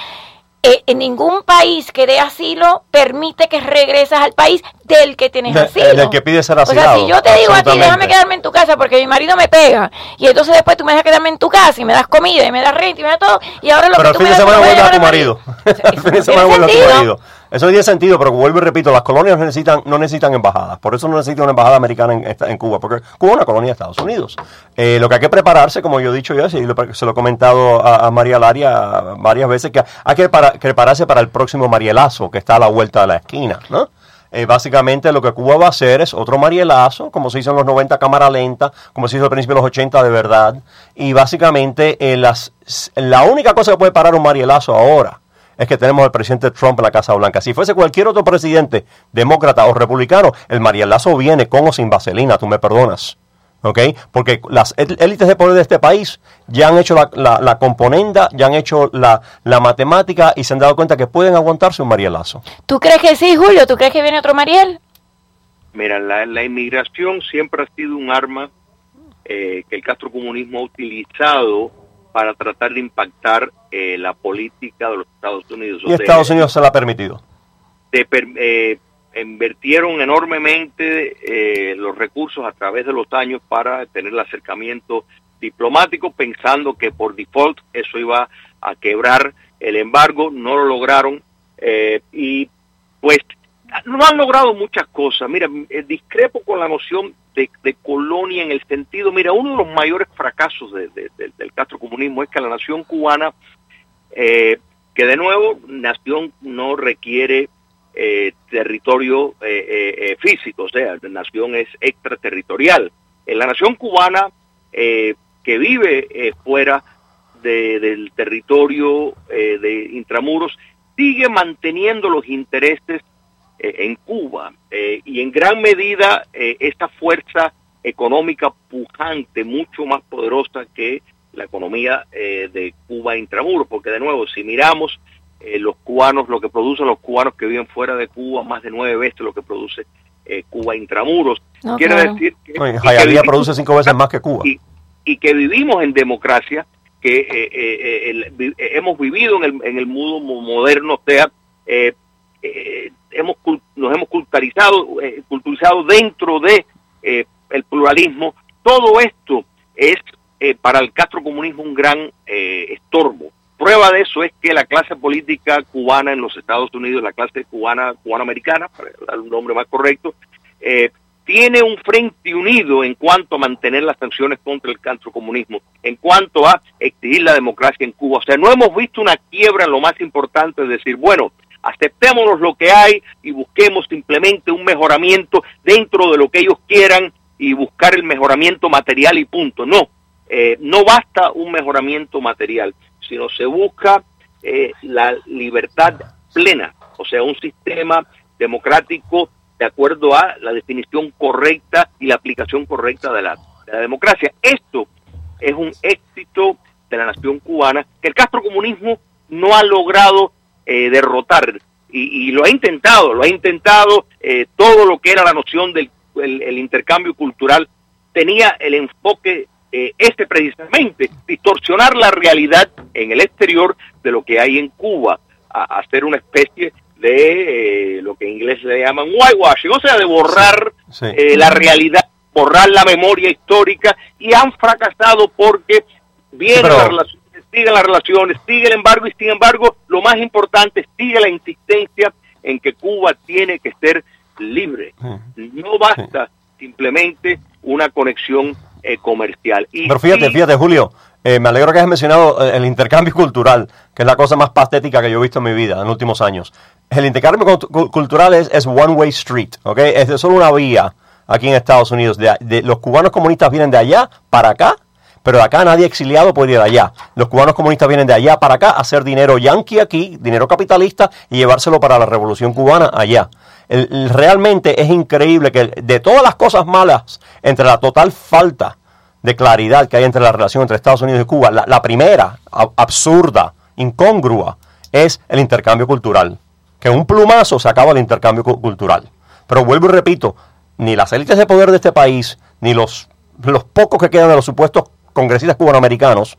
eh, en ningún país que dé asilo permite que regreses al país del que tienes De- asilo. del que pide ser O sea, asilado. si yo te digo a ti, déjame quedarme en tu casa porque mi marido me pega, y entonces después tú me dejas quedarme en tu casa y me das comida y me das renta y me das todo, y ahora lo Pero que tú fin me de das semana me lo vuelve a voy tu llevar marido. El fin de semana a tu marido. Eso tiene sentido, pero vuelvo y repito, las colonias necesitan, no necesitan embajadas. Por eso no necesita una embajada americana en, Cuba, porque Cuba es una colonia de Estados Unidos. Eh, lo que hay que prepararse, como yo he dicho ya, y lo- se lo he comentado a, a María Laria varias veces, que hay que para- prepararse para el próximo Marielazo, que está a la vuelta de la esquina, ¿no? Eh, básicamente lo que Cuba va a hacer es otro marielazo, como se hizo en los 90 cámara lenta, como se hizo al principio de los 80 de verdad. Y básicamente eh, las, la única cosa que puede parar un marielazo ahora es que tenemos al presidente Trump en la Casa Blanca. Si fuese cualquier otro presidente, demócrata o republicano, el marielazo viene con o sin vaselina, tú me perdonas. ¿Ok? Porque las él- élites de poder de este país ya han hecho la, la, la componenda, ya han hecho la, la matemática y se han dado cuenta que pueden aguantarse un marielazo. ¿Tú crees que sí, Julio? ¿Tú crees que viene otro Mariel? Mira, la, la inmigración siempre ha sido un arma eh, que el castrocomunismo ha utilizado para tratar de impactar eh, la política de los Estados Unidos. Y Estados Unidos se la ha permitido. de eh, invirtieron enormemente eh, los recursos a través de los años para tener el acercamiento diplomático, pensando que por default eso iba a quebrar el embargo, no lo lograron eh, y pues no han logrado muchas cosas. Mira, eh, discrepo con la noción de, colonia en el sentido, mira, uno de los mayores fracasos de- de- de- del castrocomunismo es que la nación cubana, eh, que de nuevo, nación no requiere eh, territorio eh, eh, eh, físico, o sea, la nación es extraterritorial. En la nación cubana que vive fuera de- del territorio de intramuros sigue manteniendo los intereses en Cuba y en gran medida esta fuerza económica pujante, mucho más poderosa que la economía de Cuba intramuros, porque de nuevo, si miramos eh, los cubanos, lo que producen los cubanos que viven fuera de Cuba, más de nueve veces lo que produce eh, Cuba intramuros. No, Quiere claro. decir que, Oye, y que vivimos- produce cinco veces más que Cuba. y, y que vivimos en democracia, que eh, eh, eh, el- vi- eh, hemos vivido en el, en el mundo mo- moderno, o sea, eh, eh, hemos nos hemos culturizado, eh, culturizado dentro de eh, el pluralismo. Todo esto es eh, para el castrocomunismo un gran eh, estorbo. Prueba de eso es que la clase política cubana en los Estados Unidos, la clase cubana, cubano-americana, para dar un nombre más correcto, eh, tiene un frente unido en cuanto a mantener las sanciones contra el castrocomunismo, en cuanto a exigir la democracia en Cuba. O sea, no hemos visto una quiebra en lo más importante, es decir, bueno, aceptémonos lo que hay y busquemos simplemente un mejoramiento dentro de lo que ellos quieran y buscar el mejoramiento material y punto. No, eh, no basta un mejoramiento material, sino se busca eh, la libertad plena, o sea, un sistema democrático de acuerdo a la definición correcta y la aplicación correcta de la, de la democracia. Esto es un éxito de la nación cubana que el castrocomunismo no ha logrado eh, derrotar y, lo ha intentado, lo ha intentado eh, todo lo que era la noción del el- el intercambio cultural tenía el enfoque eh, este precisamente, distorsionar la realidad en el exterior de lo que hay en Cuba, a, hacer una especie de eh, lo que en inglés le llaman whitewashing, o sea, de borrar Sí. eh, la realidad, borrar la memoria histórica y han fracasado porque vienen Sí, las relaciones, siguen las relaciones, sigue el embargo y sin embargo lo más importante sigue la insistencia en que Cuba tiene que ser libre. No basta simplemente una conexión eh, comercial. Y Pero fíjate, fíjate, Julio, eh, me alegro que hayas mencionado eh, el intercambio cultural, que es la cosa más patética que yo he visto en mi vida en los últimos años. El intercambio cu- cu- cultural es, one way street, ¿ok? Es de solo una vía aquí en Estados Unidos. Los cubanos comunistas vienen de allá para acá, pero de acá nadie exiliado puede ir allá. Los cubanos comunistas vienen de allá para acá a hacer dinero yanqui aquí, dinero capitalista, y llevárselo para la revolución cubana allá. realmente es increíble que de todas las cosas malas, entre la total falta de claridad que hay entre la relación entre Estados Unidos y Cuba, la, primera, absurda, incongrua, es el intercambio cultural. Que un plumazo se acaba el intercambio cultural. Pero vuelvo y repito, ni las élites de poder de este país, ni los, los pocos que quedan de los supuestos congresistas cubanoamericanos,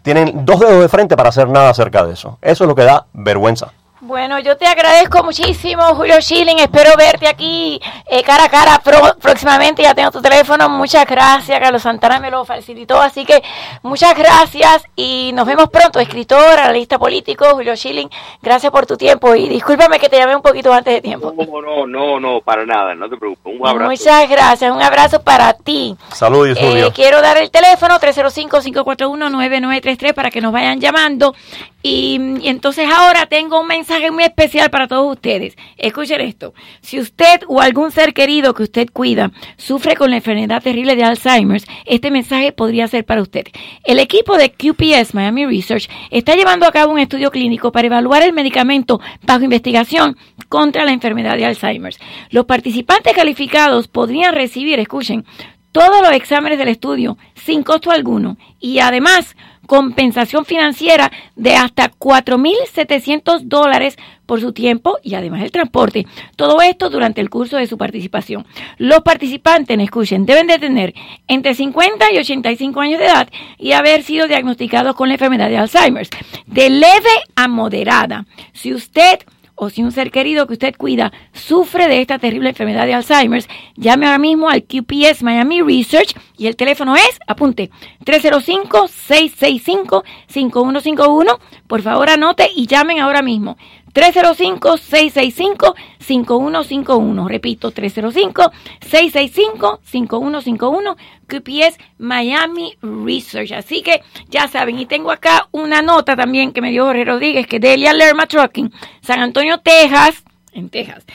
tienen dos dedos de frente para hacer nada acerca de eso. Eso es lo que da vergüenza. Bueno, yo te agradezco muchísimo, Julio Schilling. Espero verte aquí eh, cara a cara próximamente. Ya tengo tu teléfono. Muchas gracias. Carlos Santana me lo facilitó. Así que muchas gracias y nos vemos pronto. Escritor, analista político, Julio Schilling. Gracias por tu tiempo y discúlpame que te llamé un poquito antes de tiempo. No, no, no, no, para nada. No te preocupes. Un abrazo. Muchas gracias. Un abrazo para ti. Saludos, Julio. Eh, quiero dar el teléfono 305-541-9933 para que nos vayan llamando. y entonces ahora tengo un mensaje mensaje muy especial para todos ustedes. Escuchen esto. Si usted o algún ser querido que usted cuida sufre con la enfermedad terrible de Alzheimer, este mensaje podría ser para usted. El equipo de QPS Miami Research está llevando a cabo un estudio clínico para evaluar el medicamento bajo investigación contra la enfermedad de Alzheimer. Los participantes calificados podrían recibir, escuchen, todos los exámenes del estudio sin costo alguno y además compensación financiera de hasta 4.700 dólares por su tiempo y además el transporte. Todo esto durante el curso de su participación. Los participantes, escuchen, deben de tener entre 50 y 85 años de edad y haber sido diagnosticados con la enfermedad de Alzheimer, de leve a moderada. Si usted o si un ser querido que usted cuida sufre de esta terrible enfermedad de Alzheimer, llame ahora mismo al QPS Miami Research y el teléfono es, apunte, 305-665-5151. Por favor, anote y llamen ahora mismo. 305-665-5151. Repito, 305-665-5151. QPS Miami Research. Así que ya saben, y tengo acá una nota también que me dio Jorge Rodríguez, que Delia Lerma Trucking, San Antonio, Texas, en Texas.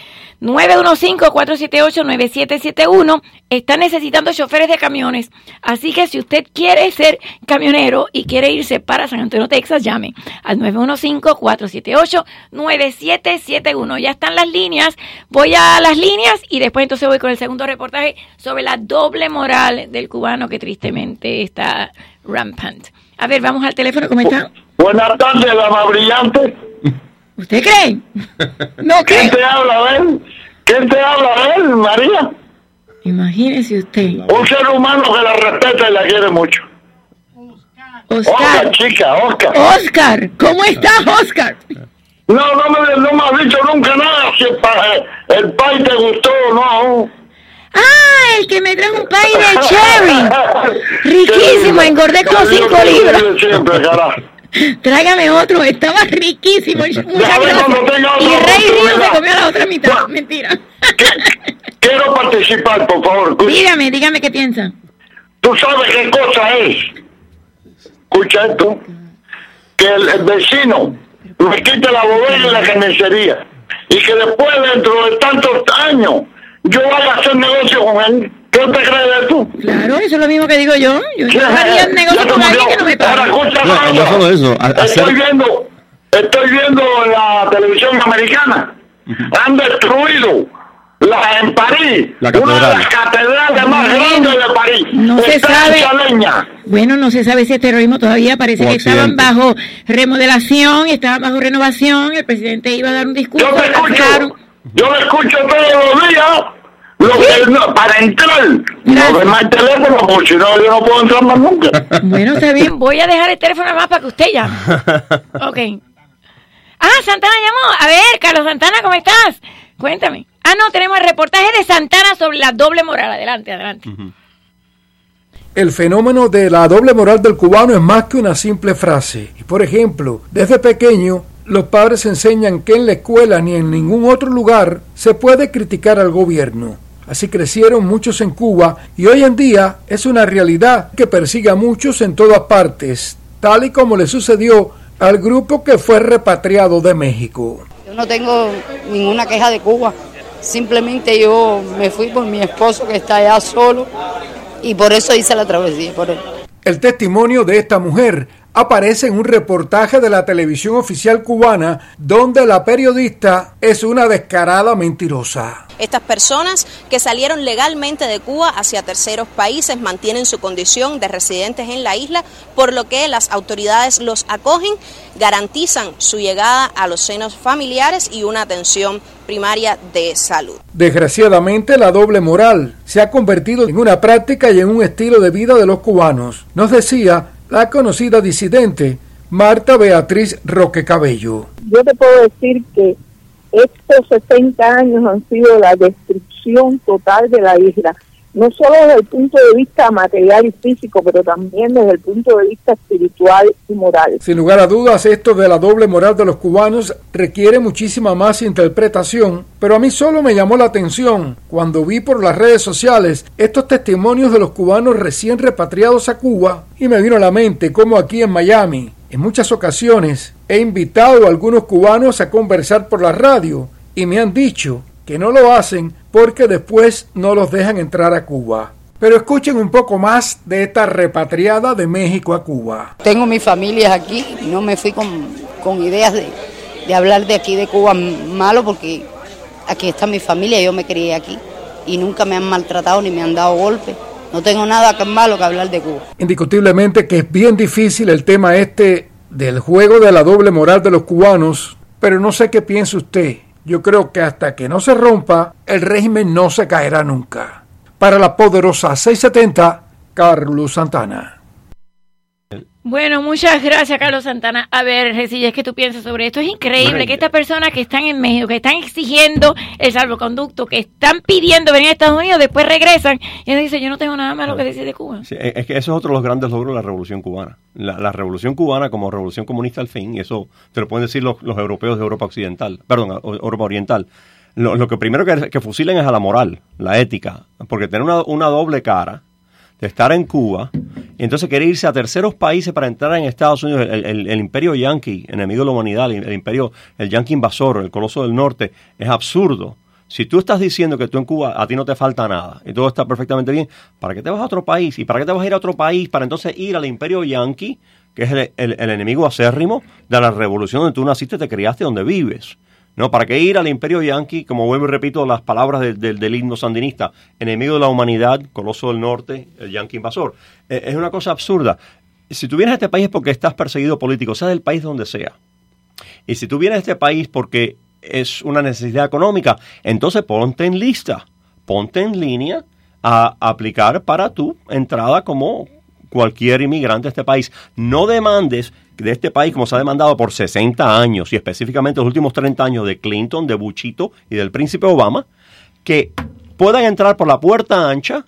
915-478-9771 está necesitando choferes de camiones. Así que si usted quiere ser camionero y quiere irse para San Antonio, Texas, llame al 915-478-9771. Ya están las líneas. Voy a las líneas y después entonces voy con el segundo reportaje sobre la doble moral del cubano que tristemente está rampant. A ver, vamos al teléfono. ¿Cómo está? Buenas tardes, más brillante. ¿Usted cree? No ¿Quién te habla, él? ¿Quién te habla, él, María? Imagínese usted. Un ser humano que la respeta y la quiere mucho. Oscar. Oscar, chica, Oscar. Oscar, ¿cómo estás, Oscar? No, no me, no me has dicho nunca nada si el, el pay te gustó o no. Ah, el que me trajo un pay de cherry. Riquísimo, engordé como cinco libras. Siempre, carajo. Tráigame otro, estaba riquísimo. Muchas gracias. Y Rey Río se comió la otra mitad. Mentira. Quiero participar, por favor. Dígame, dígame qué piensa. ¿Tú sabes qué cosa es? Escucha esto. Que el, vecino me quite la bodega y la carnicería. Y que después, dentro de tantos años, yo vaya a hacer negocio con él. ¿Qué te crees tú? Claro, eso es lo mismo que digo yo. Yo, yo haría el negocio con alguien que no me paga. No, no solo eso. Estoy viendo, estoy viendo la televisión americana. Han destruido la, en París, la catedral. una de las catedrales más grandes de París. No se sabe. Leña. Bueno, no se sabe si es terrorismo todavía. Parece que estaban bajo remodelación, estaban bajo renovación. El presidente iba a dar un discurso. Yo te escucho, yo lo escucho todos los días lo que no, para entrar, no ve más teléfono, porque si no, yo no puedo entrar más nunca. Bueno, está bien, voy a dejar el teléfono más para que usted llame. Ok. Ah, Santana llamó. A ver, Carlos Santana, ¿cómo estás? Cuéntame. Ah, no, tenemos el reportaje de Santana sobre la doble moral. Adelante, adelante. El fenómeno de la doble moral del cubano es más que una simple frase. Y por ejemplo, desde pequeño los padres enseñan que en la escuela ni en ningún otro lugar se puede criticar al gobierno. Así crecieron muchos en Cuba y hoy en día es una realidad que persigue a muchos en todas partes, tal y como le sucedió al grupo que fue repatriado de México. Yo no tengo ninguna queja de Cuba, simplemente yo me fui por mi esposo que está allá solo y por eso hice la travesía, por él. El testimonio de esta mujer aparece en un reportaje de la televisión oficial cubana donde la periodista es una descarada mentirosa. Estas personas que salieron legalmente de Cuba hacia terceros países mantienen su condición de residentes en la isla, por lo que las autoridades los acogen, garantizan su llegada a los senos familiares y una atención primaria de salud. Desgraciadamente, la doble moral se ha convertido en una práctica y en un estilo de vida de los cubanos, nos decía la conocida disidente Marta Beatriz Roque Cabello. Yo te puedo decir que estos 60 años han sido la destrucción total de la isla no solo desde el punto de vista material y físico, pero también desde el punto de vista espiritual y moral. Sin lugar a dudas, esto de la doble moral de los cubanos requiere muchísima más interpretación, pero a mí solo me llamó la atención cuando vi por las redes sociales estos testimonios de los cubanos recién repatriados a Cuba y me vino a la mente cómo aquí en Miami, en muchas ocasiones, he invitado a algunos cubanos a conversar por la radio y me han dicho que no lo hacen porque después no los dejan entrar a Cuba. Pero escuchen un poco más de esta repatriada de México a Cuba. Tengo mi familia aquí, no me fui con, ideas de, de, hablar de aquí de Cuba malo porque aquí está mi familia, yo me crié aquí y nunca me han maltratado ni me han dado golpes. No tengo nada malo que hablar de Cuba. Indiscutiblemente que es bien difícil el tema este del juego de la doble moral de los cubanos, pero no sé qué piensa usted. Yo creo que hasta que no se rompa, el régimen no se caerá nunca. Para la poderosa 670, Carlos Santana. Bueno, muchas gracias, Carlos Santana. A ver, Recilla, ¿qué tú piensas sobre esto? Es increíble que estas personas que están en México, que están exigiendo el salvoconducto, que están pidiendo venir a Estados Unidos, después regresan y nos dicen, yo no tengo nada malo que decir de Cuba. es que eso es otro de los grandes logros de la revolución cubana. La, revolución cubana como revolución comunista al fin, y eso te lo pueden decir los, europeos de Europa Occidental, perdón, Europa Oriental. Lo, que primero que, que, fusilen es a la moral, la ética, porque tener una, una doble cara de estar en Cuba y entonces querer irse a terceros países para entrar en Estados Unidos, el, imperio yanqui, enemigo de la humanidad, el, imperio, el yanqui invasor, el coloso del norte, es absurdo. Si tú estás diciendo que tú en Cuba a ti no te falta nada y todo está perfectamente bien, ¿para qué te vas a otro país? ¿Y para qué te vas a ir a otro país para entonces ir al imperio yanqui, que es el, enemigo acérrimo de la revolución donde tú naciste, te criaste, donde vives? ¿No? ¿Para qué ir al imperio yanqui, como vuelvo y repito las palabras del himno sandinista, enemigo de la humanidad, coloso del norte, el yanqui invasor? Eh, es una cosa absurda. Si tú vienes a este país es porque estás perseguido político, sea del país donde sea. Y si tú vienes a este país porque es una necesidad económica, entonces ponte en lista, ponte en línea a aplicar para tu entrada como cualquier inmigrante a este país. No demandes de este país, como se ha demandado por 60 años, y específicamente los últimos 30 años de Clinton, de Buchito y del príncipe Obama, que puedan entrar por la puerta ancha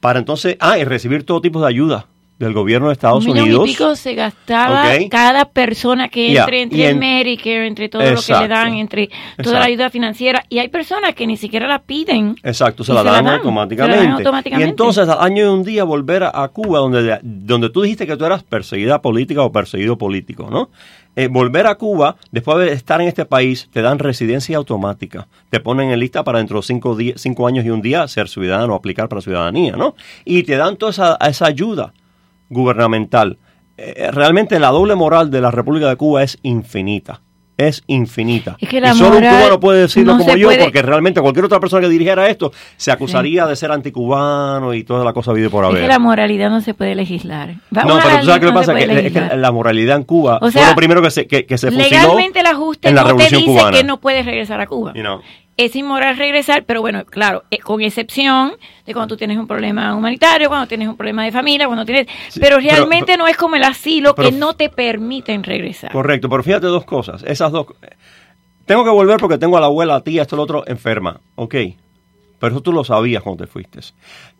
para entonces, ah, y recibir todo tipo de ayuda del gobierno de Estados un Unidos. Y pico se gastaba cada persona que entre, entre el Medicare, entre todo lo que le dan, entre toda la ayuda financiera. Y hay personas que ni siquiera la piden. Exacto, se, la, dan, automáticamente. Y entonces, al año y un día, volver a, Cuba, donde, donde tú dijiste que tú eras perseguida política o perseguido político, ¿no? Eh, volver a Cuba, después de estar en este país, te dan residencia automática. Te ponen en lista para dentro de cinco, cinco años y un día ser ciudadano o aplicar para ciudadanía, ¿no? Y te dan toda esa, esa ayuda gubernamental. Eh, realmente la doble moral de la República de Cuba es infinita. Es infinita. y solo un cubano puede decirlo como yo, porque realmente cualquier otra persona que dirigiera esto se acusaría de ser anticubano y toda la cosa vive por haber. Es que la moralidad no se puede legislar. no, pero tú sabes qué no pasa, que, es que la moralidad en Cuba fue lo primero que se, que, que se Legalmente el ajuste en la no te dice que no puedes regresar a Cuba es inmoral regresar, pero bueno, claro, eh, con excepción de cuando tú tienes un problema humanitario, cuando tienes un problema de familia, cuando tienes... pero realmente no es como el asilo que no te permiten regresar. Correcto, pero fíjate dos cosas, esas dos... Tengo que volver porque tengo a la abuela, a tía, esto, lo otro, enferma, ok, pero eso tú lo sabías cuando te fuiste.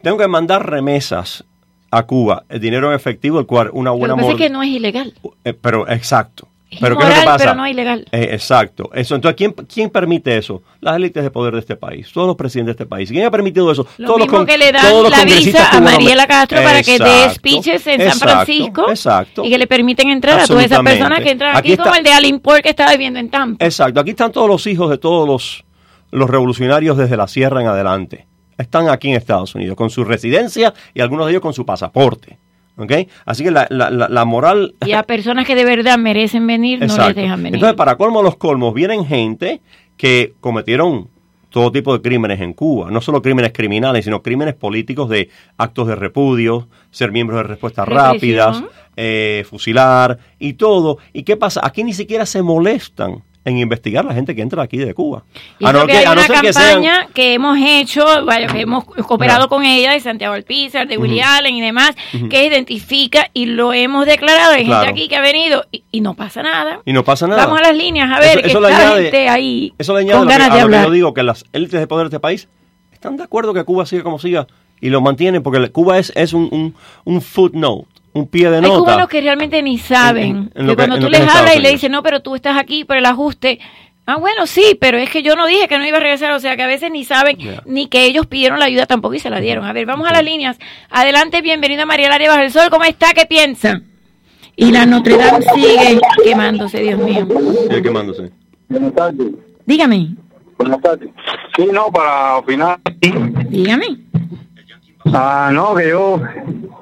Tengo que mandar remesas a Cuba, el dinero en efectivo, el cual una buena... Pero que no es ilegal. Eh, pero exacto. Es pero ¿qué pasa? pero no ilegal. Eh, exacto. Eso, entonces, ¿quién, ¿quién permite eso? Las élites de poder de este país, todos los presidentes de este país. ¿Quién ha permitido eso? Lo todos mismo los que le dan la visa a Mariela Castro para que dé speeches en San Francisco exacto, y que le permiten entrar a todas esas personas que entran aquí, como el de Alin que está viviendo en Tampa. Exacto. Aquí están todos los hijos de todos los, los revolucionarios desde la sierra en adelante. Están aquí en Estados Unidos con su residencia y algunos de ellos con su pasaporte. ¿Ok? Así que la, la, la, moral... Y a personas que de verdad merecen venir, no les dejan venir. Entonces, para colmo los colmos, vienen gente que cometieron todo tipo de crímenes en Cuba, no solo crímenes criminales, sino crímenes políticos de actos de repudio, ser miembros de respuestas rápidas, eh, fusilar y todo. ¿Y qué pasa? Aquí ni siquiera se molestan en investigar la gente que entra aquí de Cuba. Y que hay una campaña que, hemos hecho, que hemos cooperado con ella, de Santiago Alpizar, de Willy Ujú. Allen y demás, que identifica y lo hemos declarado. Hay Claro. gente aquí que ha venido y, y no pasa nada. Y no pasa nada. Vamos a las líneas a ver Eso- que eso está añade- gente ahí Eso le añade con lo que- a de lo que yo digo, que las élites de poder de este país están de acuerdo que Cuba siga como siga y lo mantienen porque Cuba es, es un, un, un footnote, un pie de Hay nota. cubanos que realmente ni saben. En- en- en que cuando tú les hablas y le dices, no, pero tú estás aquí por el ajuste. Ah, bueno, sí, pero es que yo no dije que no iba a regresar. O sea, que a veces ni saben ni que ellos pidieron la ayuda tampoco y se la dieron. A ver, vamos a las líneas. Adelante, bienvenida María Laria Bajo el Sol. ¿Cómo está? ¿Qué piensa? Y la Notre Dame sigue quemándose, Dios mío. Sigue quemándose. Buenas tardes. Dígame, Buenas tardes. Sí, no, para opinar. dígame. Ah, no, que yo,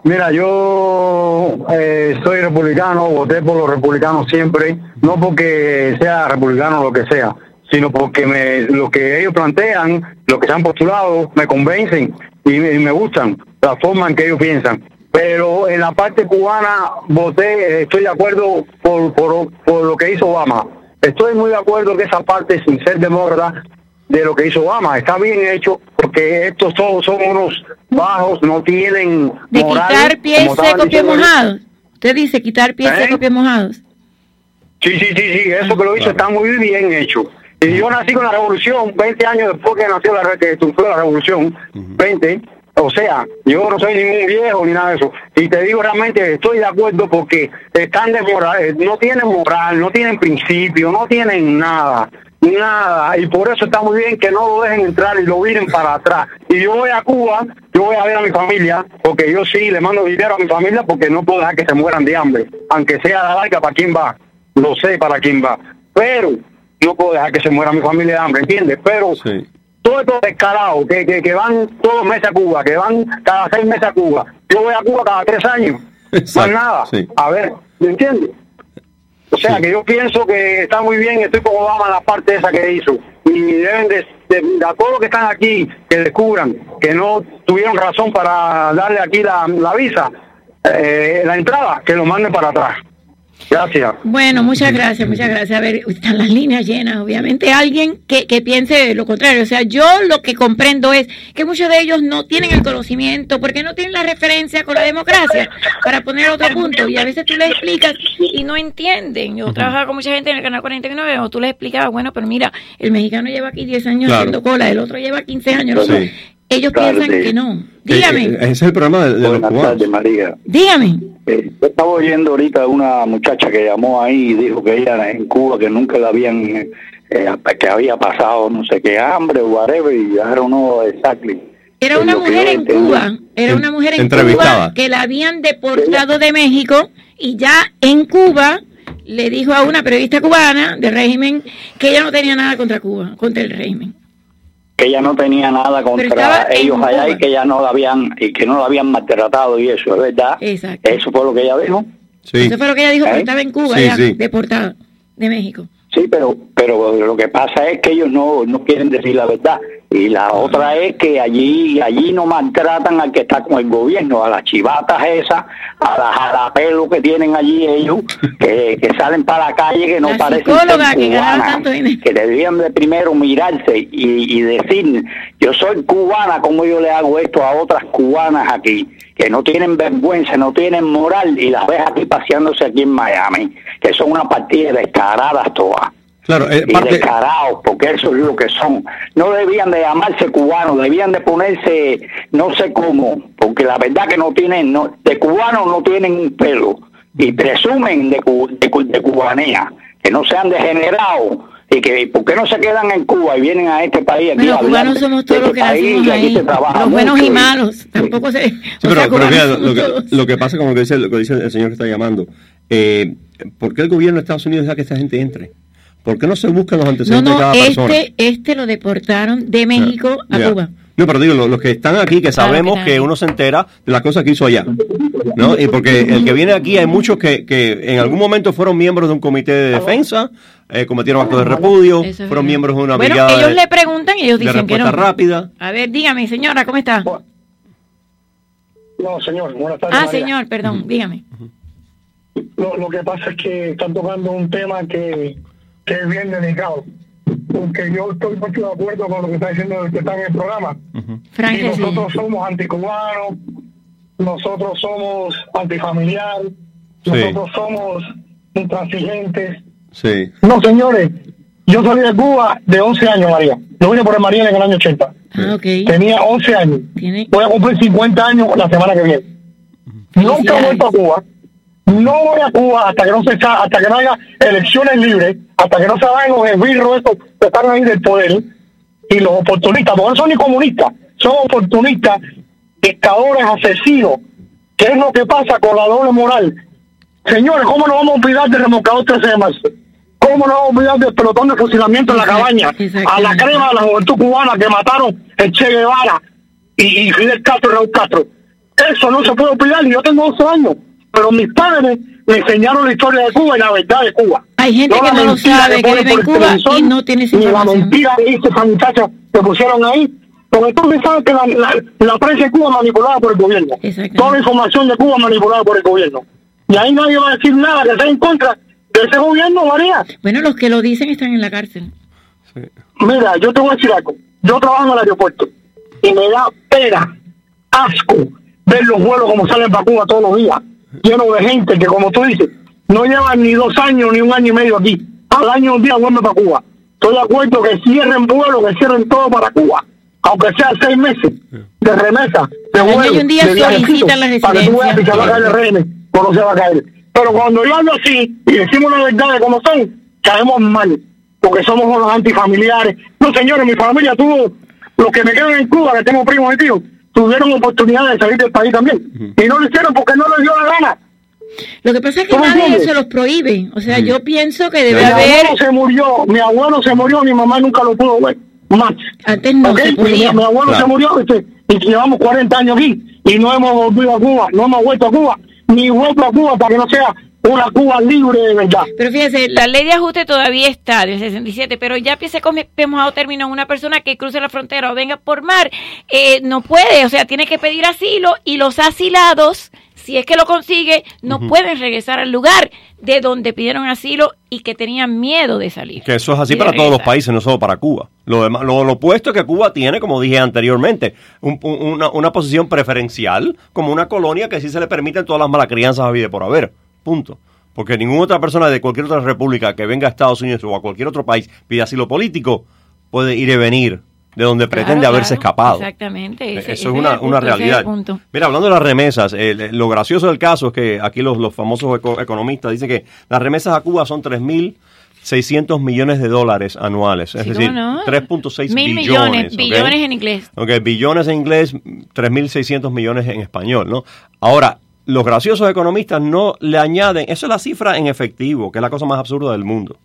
mira, yo eh, soy republicano, voté por los republicanos siempre, no porque sea republicano lo que sea, sino porque me, lo que ellos plantean, lo que se han postulado, me convencen y me, gustan, la forma en que ellos piensan. Pero en la parte cubana voté, estoy de acuerdo por, por, por lo que hizo Obama. Estoy muy de acuerdo que esa parte, sin ser demócrata, de lo que hizo Obama. Está bien hecho porque estos todos son unos bajos, no tienen De moral, quitar pies secos, pies mojados. Usted dice quitar pies ¿Eh? secos, pies mojados. Sí, sí, sí, sí, eso que lo hizo está muy bien hecho. Y yo nací con la revolución, 20 años después que nació la, re- que triunfó la revolución, 20, o sea, yo no soy ningún viejo ni nada de eso. Y te digo realmente, estoy de acuerdo porque están de moral, eh, no tienen moral, no tienen principio, no tienen nada, nada. Y por eso está muy bien que no lo dejen entrar y lo viren para atrás. Y yo voy a Cuba, yo voy a ver a mi familia, porque yo sí le mando dinero a mi familia porque no puedo dejar que se mueran de hambre, aunque sea la larga para quién va lo sé para quién va. Pero no puedo dejar que se muera mi familia de hambre, ¿entiendes? Pero todos estos descarados que, que, que van todos los meses a Cuba, que van cada seis meses a Cuba, yo voy a Cuba cada tres años, más nada. A ver, ¿me entiendes? O sea, que yo pienso que está muy bien, estoy con Obama en la parte esa que hizo. Y deben de, de- a todos los que están aquí, que descubran que no tuvieron razón para darle aquí la, la visa, eh, la entrada, que lo manden para atrás. Gracias. Bueno, muchas gracias, muchas gracias. A ver, están las líneas llenas, obviamente. Alguien que, que piense lo contrario. O sea, yo lo que comprendo es que muchos de ellos no tienen el conocimiento porque no tienen la referencia con la democracia, para poner otro punto. Y a veces tú les explicas y no entienden. Yo trabajaba con mucha gente en el Canal 49, o tú les explicabas, bueno, pero mira, el mexicano lleva aquí 10 años Claro. haciendo cola, el otro lleva 15 años. Sí. Ellos piensan que no. Dígame, Eh, eh, Ese es el problema de, de Buenas tardes, María. dígame. Eh, yo estaba oyendo ahorita una muchacha que llamó ahí y dijo que ella en Cuba que nunca la habían, eh, que había pasado no sé qué hambre o whatever y I don't know exactly. Era una mujer en. Cuba, era una mujer en Entrevistada. Cuba que la habían deportado de México y ya en Cuba le dijo a una periodista cubana del régimen que ella no tenía nada contra Cuba, contra el régimen. Que ella no tenía nada contra ellos allá y que ya no la habían y que no la habían maltratado y eso, ¿es verdad? Exacto. Eso fue lo que ella dijo. Eso fue lo que ella dijo, ¿Eh? que estaba en Cuba, Sí, ya, sí. deportada de México. Sí, pero pero lo que pasa es que ellos no, no quieren decir la verdad. Y la otra es que allí allí no maltratan al que está con el gobierno, a las chivatas esas, a las jalapelos que tienen allí ellos, que, que salen para la calle que no La parecen psicóloga ser que cubanas, tanto dinero. que debían de primero mirarse y, y decir, yo soy cubana, ¿cómo yo le hago esto a otras cubanas aquí? Que no tienen vergüenza, no tienen moral y las ves aquí paseándose aquí en Miami, que son una partida de descaradas todas Claro, eh, y descarados, porque eso es lo que son. No debían de llamarse cubanos, debían de ponerse no sé cómo, porque la verdad que no tienen, no, de cubanos no tienen un pelo y presumen de, de, de cubanía, que no sean degenerados y que ¿por qué no se quedan en Cuba y vienen a este país aquí Bueno, a hablar cubanos somos todos de los que este nacimos ahí, los buenos y malos. Tampoco se... Sí, pero, pero fíjate, lo, que, lo que pasa, como que dice, lo que dice el señor que está llamando, eh, ¿por qué el gobierno de Estados Unidos deja que esta gente entre? ¿Por qué no se buscan los antecedentes no, de cada persona? este, este lo deportaron de México a. Cuba. No, pero digo, lo- los, que están aquí, que Claro, sabemos que uno se entera de las cosas que hizo allá. ¿no? Y porque el que viene aquí, hay muchos que, que en algún momento fueron miembros de un comité de defensa, eh, cometieron actos de repudio, es fueron miembros de una Bueno, brigada ellos de, le preguntan y ellos de dicen que no. rápida. A ver, dígame, señora, ¿cómo está? No, señor, buenas tardes. Ah, María. señor, perdón, dígame. Lo, lo que pasa es que están tocando un tema que, que es bien delicado. Porque yo estoy mucho de acuerdo con lo que está diciendo el que está en el programa. Frank, y sí. nosotros somos anticubanos, nosotros somos antifamiliar, nosotros somos intransigentes. Sí. No, señores, yo salí de Cuba de 11 años, María. Yo vine por el María en el año 80. Ah, ok. Tenía 11 años. Voy a cumplir 50 años la semana que viene. Nunca he vuelto a Cuba. No voy a Cuba hasta que no se hasta que no haya elecciones libres, hasta que no se vayan los esbirros estos que están ahí del poder y los oportunistas, porque no son ni comunistas, son oportunistas, dictadores, asesinos. ¿Qué es lo que pasa con la doble moral? Señores, ¿cómo nos vamos a olvidar del remolcador 13 de marzo? ¿Cómo nos vamos a olvidar del pelotón de fusilamiento en la cabaña? A la crema de la juventud cubana que mataron el Che Guevara y, y Fidel Castro y Raúl Castro. Eso no se puede olvidar y yo tengo 12 años, pero mis padres me enseñaron la historia de Cuba y la verdad de Cuba. Hay gente que la no lo mentira sabe, que vive en por el Cuba y no tiene esa Ni la información. mentira que hizo esa muchacha que pusieron ahí. Porque tú sabes que la, la, la prensa de Cuba es manipulada por el gobierno. Toda la información de Cuba es manipulada por el gobierno. Y ahí nadie va a decir nada que sea en contra de ese gobierno, María. Bueno, los que lo dicen están en la cárcel. Mira, yo te voy a decir algo. Yo trabajo en el aeropuerto y me da pena, asco, ver los vuelos como salen para Cuba todos los días, llenos de gente que, como tú dices, no llevan ni dos años ni un año y medio aquí. Al año un día vuelve para Cuba. Estoy de acuerdo que cierren vuelos, que cierren todo para Cuba, aunque sea seis meses de remesa, de vuelo, y un día de viajecito, solicitan la para que tú veas si se va a caer el régimen o no se va a caer. Pero cuando yo hablo así y decimos la verdad de cómo son, caemos mal, porque somos unos antifamiliares. No, señores, mi familia tuvo, los que me quedan en Cuba, que tengo primos y tíos, tuvieron oportunidad de salir del país también. Y no lo hicieron porque no les dio la gana. Lo que pasa es que ¿Tú me nadie entiendes? se los prohíbe. O sea, yo pienso que Mi debe haber... abuelo se murió, mi abuelo se murió, mi mamá nunca lo pudo ver más. Antes no ¿Ok? se Mi, podía. mi abuelo Claro. se murió y llevamos 40 años aquí y no hemos volvido a Cuba, no hemos vuelto a Cuba, ni vuelto a Cuba para que no sea una Cuba libre de verdad. Pero fíjese, la ley de ajuste todavía está del 67, pero ya se a término una persona que cruce la frontera o venga por mar, eh, no puede, o sea, tiene que pedir asilo y los asilados, si es que lo consigue, no pueden regresar al lugar de donde pidieron asilo y que tenían miedo de salir. Que eso es así para todos los países, no solo para Cuba. Lo, demás, lo, lo opuesto es que Cuba tiene, como dije anteriormente, un- un- una, una posición preferencial como una colonia que sí se le permiten todas las malacrianzas a vida por haber. Punto. Porque ninguna otra persona de cualquier otra república que venga a Estados Unidos o a cualquier otro país pida asilo político puede ir y venir de donde pretende haberse claro, escapado. Exactamente. ese- Eso ese es una, punto, realidad. Mira, hablando de las remesas, eh, lo gracioso del caso es que aquí los, los famosos eco- economistas dicen que las remesas a Cuba son 3.600 millones de dólares anuales, es Sí, decir, ¿cómo no? 3.6 Mil billones. millones, billones en inglés. Ok, billones en inglés, 3.600 millones en español, ¿no? Ahora, los graciosos economistas no le añaden, eso es la cifra en efectivo, que es la cosa más absurda del mundo.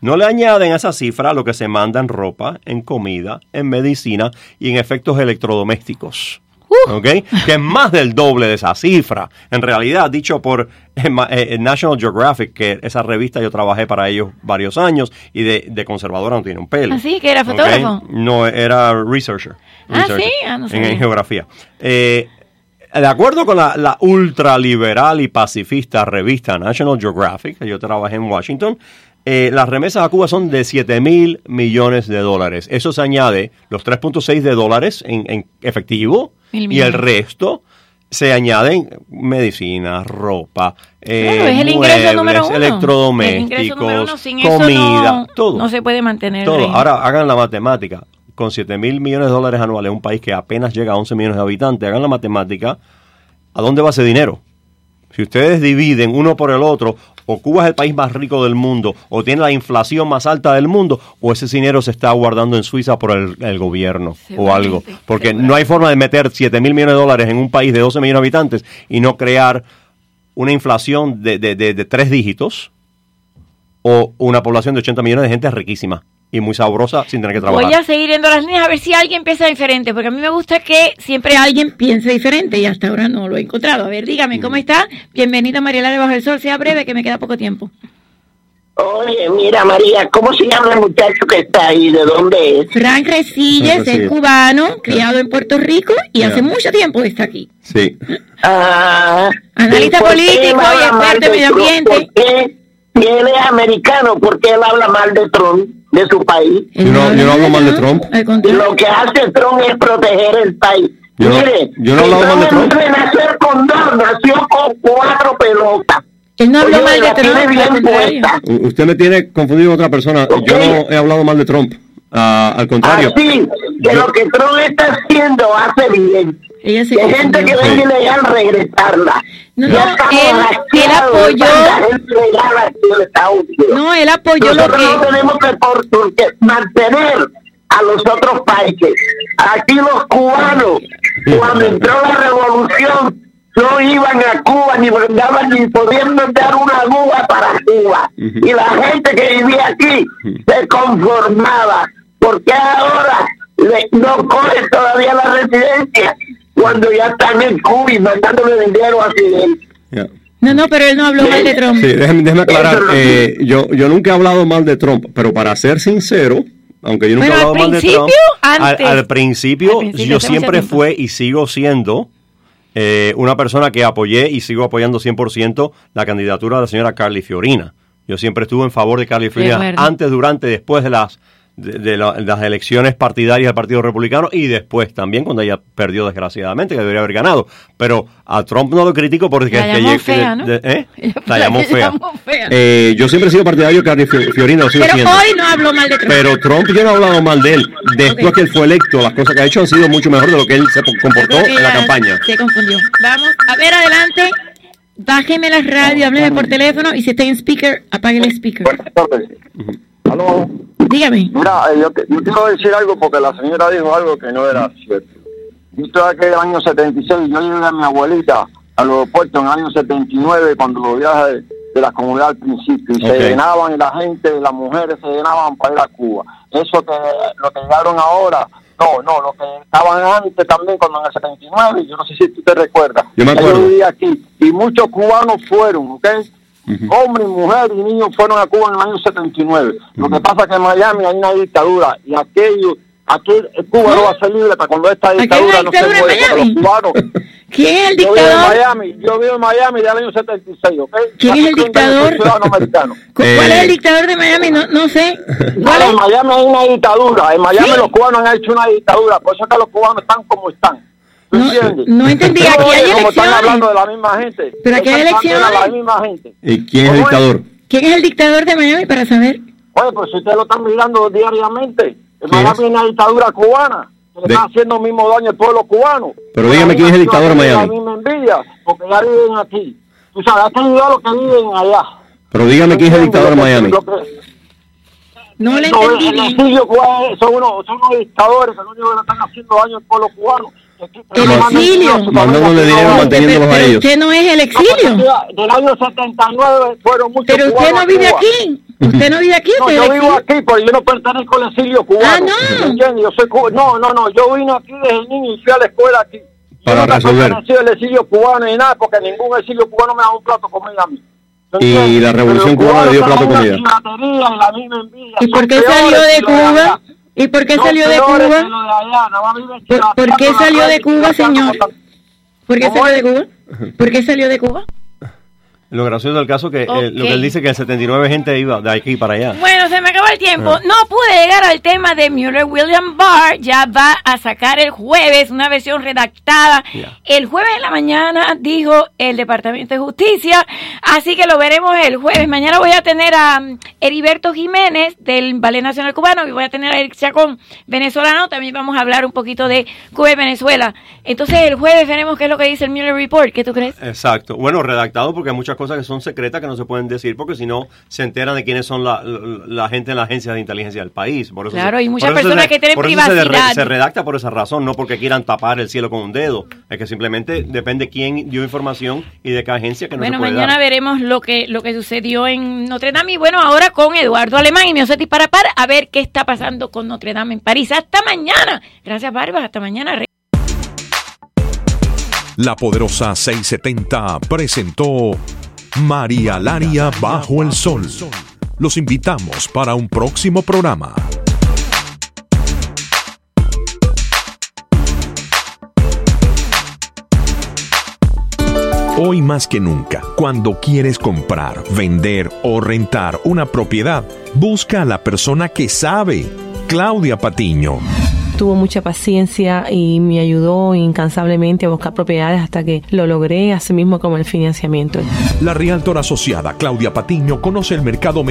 No le añaden a esa cifra lo que se manda en ropa, en comida, en medicina y en efectos electrodomésticos. ¿Ok? Que es más del doble de esa cifra. En realidad, dicho por eh, ma- eh, National Geographic, que esa revista yo trabajé para ellos varios años y de, de conservadora no tiene un pelo. ¿Ah, sí? ¿Que era fotógrafo? No, era researcher. Ah, Researcher. sí, ah, no en, sabía. en geografía. Eh, de acuerdo con la, la ultraliberal y pacifista revista National Geographic, que yo trabajé en Washington, eh, las remesas a Cuba son de 7 mil millones de dólares. Eso se añade los 3.6 de dólares en, en efectivo y el resto se añaden medicina, ropa, eh, Claro, es el ingreso muebles, número uno. El ingreso electrodomésticos, número uno. Sin eso comida, no, todo. no se puede mantener. Todo. Ahora hagan la matemática. Con 7 mil millones de dólares anuales, un país que apenas llega a 11 millones de habitantes, hagan la matemática. ¿A dónde va ese dinero? Si ustedes dividen uno por el otro, o Cuba es el país más rico del mundo, o tiene la inflación más alta del mundo, o ese dinero se está guardando en Suiza por el, el gobierno o algo. Porque no hay forma de meter 7 mil millones de dólares en un país de 12 millones de habitantes y no crear una inflación de, de, de- de tres dígitos o una población de 80 millones de gente riquísima y muy sabrosa sin tener que trabajar. Voy a seguir viendo las líneas a ver si alguien piensa diferente, porque a mí me gusta que siempre alguien piense diferente y hasta ahora no lo he encontrado. A ver, dígame, ¿cómo está? Bienvenida María de Bajo el Sol, sea breve, que me queda poco tiempo. Oye, mira María, ¿cómo se llama el muchacho que está ahí? ¿De dónde es? Frank Resilles es cubano, criado en Puerto Rico y hace mucho tiempo está aquí. Sí. Ah, Analista ¿y por qué político y experto en de medio ambiente. Si él es americano, ¿por qué él habla mal de Trump, de su país? Yo no, yo no hablo mal de Trump. Lo que hace Trump es proteger el país. Yo no- Mire, yo no he hablado mal de Trump. con dos, nació con cuatro pelotas. Él no habló Oye, mal de Trump, Usted me tiene confundido con otra persona. Yo no he hablado mal de Trump. Ah, al contrario. Así que lo que Trump está haciendo hace bien. Ella se que gente que venga ilegal regresarla. No, Ya no, él- él apoyó-. No, él apoyó lo Nosotros que- no tenemos que, por- por- que mantener a los otros países. Aquí los cubanos, cuando entró la revolución, no iban a Cuba ni mandaban ni podían mandar una aguja para Cuba. Y la gente que vivía aquí se conformaba. Porque ahora le- no cogen todavía la residencia cuando ya están en Cuba y mandándole dinero a Fidel? No, no, pero él no habló mal de Trump. Sí, déjeme, déjeme aclarar. eh, yo, yo nunca he hablado mal de Trump, pero para ser sincero, aunque yo nunca Bueno, he hablado mal de Trump, al, antes. al principio, Al principio, yo siempre fue y sigo siendo eh, una persona que apoyé y sigo apoyando 100% la candidatura de la señora Carly Fiorina. Yo siempre estuve en favor de Carly Fiorina antes, durante, después de las de, de la- las elecciones partidarias del Partido Republicano y después también cuando ella perdió desgraciadamente, que debería haber ganado. Pero a Trump no lo critico porque... La llamó fea, ¿no? ¿eh? La La llamó fea. Eh, yo siempre he sido partidario de Carly Fi- Fiorina, lo sigo Pero siendo. hoy no habló mal de Trump. Pero Trump yo no he hablado mal de él. Después que él fue electo, las cosas que ha hecho han sido mucho mejor de lo que él se po- comportó en la campaña. Se confundió. Vamos, a ver, adelante. Bájeme la radio, hábleme por teléfono y si está en speaker, apague el speaker. Aló. Dígame. Mira, eh, yo, que- yo quiero decir algo porque la señora dijo algo que no era cierto. Yo estoy aquí en el año 76, yo llevé a mi abuelita al aeropuerto en el año 79 cuando los viajes de, la comunidad al principio y se llenaban y la gente, las mujeres se llenaban para ir a Cuba. Eso que lo que llegaron ahora, no, no, lo que estaban antes también cuando en el 79, yo no sé si tú te recuerdas. Yo me acuerdo. vivía aquí y muchos cubanos fueron, ¿ok? Hombres, mujeres y niños fueron a Cuba en el año 79. Lo que pasa es que en Miami hay una dictadura y aquello, aquí Cuba no va a ser libre hasta cuando esta dictadura no se muere. Los cubanos. ¿Quién es el Yo vivo en dictador? Miami, yo vivo en Miami del año 76, ¿ok? ¿Quién es el dictador? soy ciudadano americano. ¿Cuál Eh, es el dictador de Miami? No, no sé. En Miami hay una dictadura. En Miami ¿Sí? los cubanos han hecho una dictadura. Por eso es que los cubanos están como están. ¿Tú entiendes? no entendí, aquí hay oye, como están elecciones. hablando de la misma gente. Pero aquí hay la elecciones. misma gente. ¿Y quién es el dictador? ¿Quién es el dictador de Miami para saber? Oye, pues si ustedes lo están mirando diariamente, en ¿Quién Miami es? una dictadura cubana que le De- está haciendo el mismo daño al pueblo cubano. Pero dígame quién es el dictador de Miami. misma envidia, porque ya viven aquí. Tú sabes, que ayudar a los que viven allá. Pero dígame quién es el dictador de Miami. No le no, entendí son unos, son unos dictadores que lo único que le están haciendo daño al pueblo cubano. El exilio. Mandándole dinero, manteniéndolos a Pero ellos. usted no es el exilio. Del año 79 fueron muchos Pero usted no vive aquí. Usted no vive aquí. No, yo vivo aquí, pero yo no pertenezco al exilio cubano. Ah, no. Yo soy No, no, no. Yo vine aquí desde niño y fui a la escuela aquí. Yo Para nunca resolver. pertenecí al exilio cubano ni nada, porque ningún exilio cubano me da un plato de comida a mí. ¿Me Y la revolución cubana le dio plato de envidia. ¿Y por qué salió de Cuba? ¿Y por qué salió de Cuba? de allá, ¿Por, por qué salió de Cuba, señor? ¿Por qué ¿Cómo salió de? Cuba? ¿Por qué salió de Cuba? Lo gracioso del caso que eh, lo que él dice que el 79 gente iba de aquí para allá. Bueno, se me acabó el tiempo. Ah. No pude llegar al tema de Mueller. William Barr ya va a sacar el jueves una versión redactada. El jueves en la mañana dijo el Departamento de Justicia. Así que lo veremos el jueves. Mañana voy a tener a um, Heriberto Jiménez del Ballet Nacional Cubano y voy a tener a Eric Chacón, venezolano. También vamos a hablar un poquito de Cuba y Venezuela. Entonces el jueves veremos qué es lo que dice el Mueller Report. ¿Qué tú crees? Exacto. Bueno, redactado porque hay muchas cosas cosas que son secretas que no se pueden decir porque si no se enteran de quiénes son la, la, gente en la agencia de inteligencia del país. Por eso claro, hay muchas personas que tienen privacidad. Se, redacta por esa razón, no porque quieran tapar el cielo con un dedo. Es que simplemente depende quién dio información y de qué agencia que no bueno, se puede mañana veremos lo que lo que sucedió en Notre Dame y bueno, ahora con Eduardo Alemán y Miosetti para par a ver qué está pasando con Notre Dame en París. Hasta mañana. Gracias, Barbas. Hasta mañana. La poderosa 670 presentó María Laria bajo el sol. Los invitamos para un próximo programa. Hoy más que nunca, cuando quieres comprar, vender o rentar una propiedad, busca a la persona que sabe. Claudia Patiño tuvo mucha paciencia y me ayudó incansablemente a buscar propiedades hasta que lo logré, así mismo como el financiamiento. La Realtor asociada Claudia Patiño conoce el mercado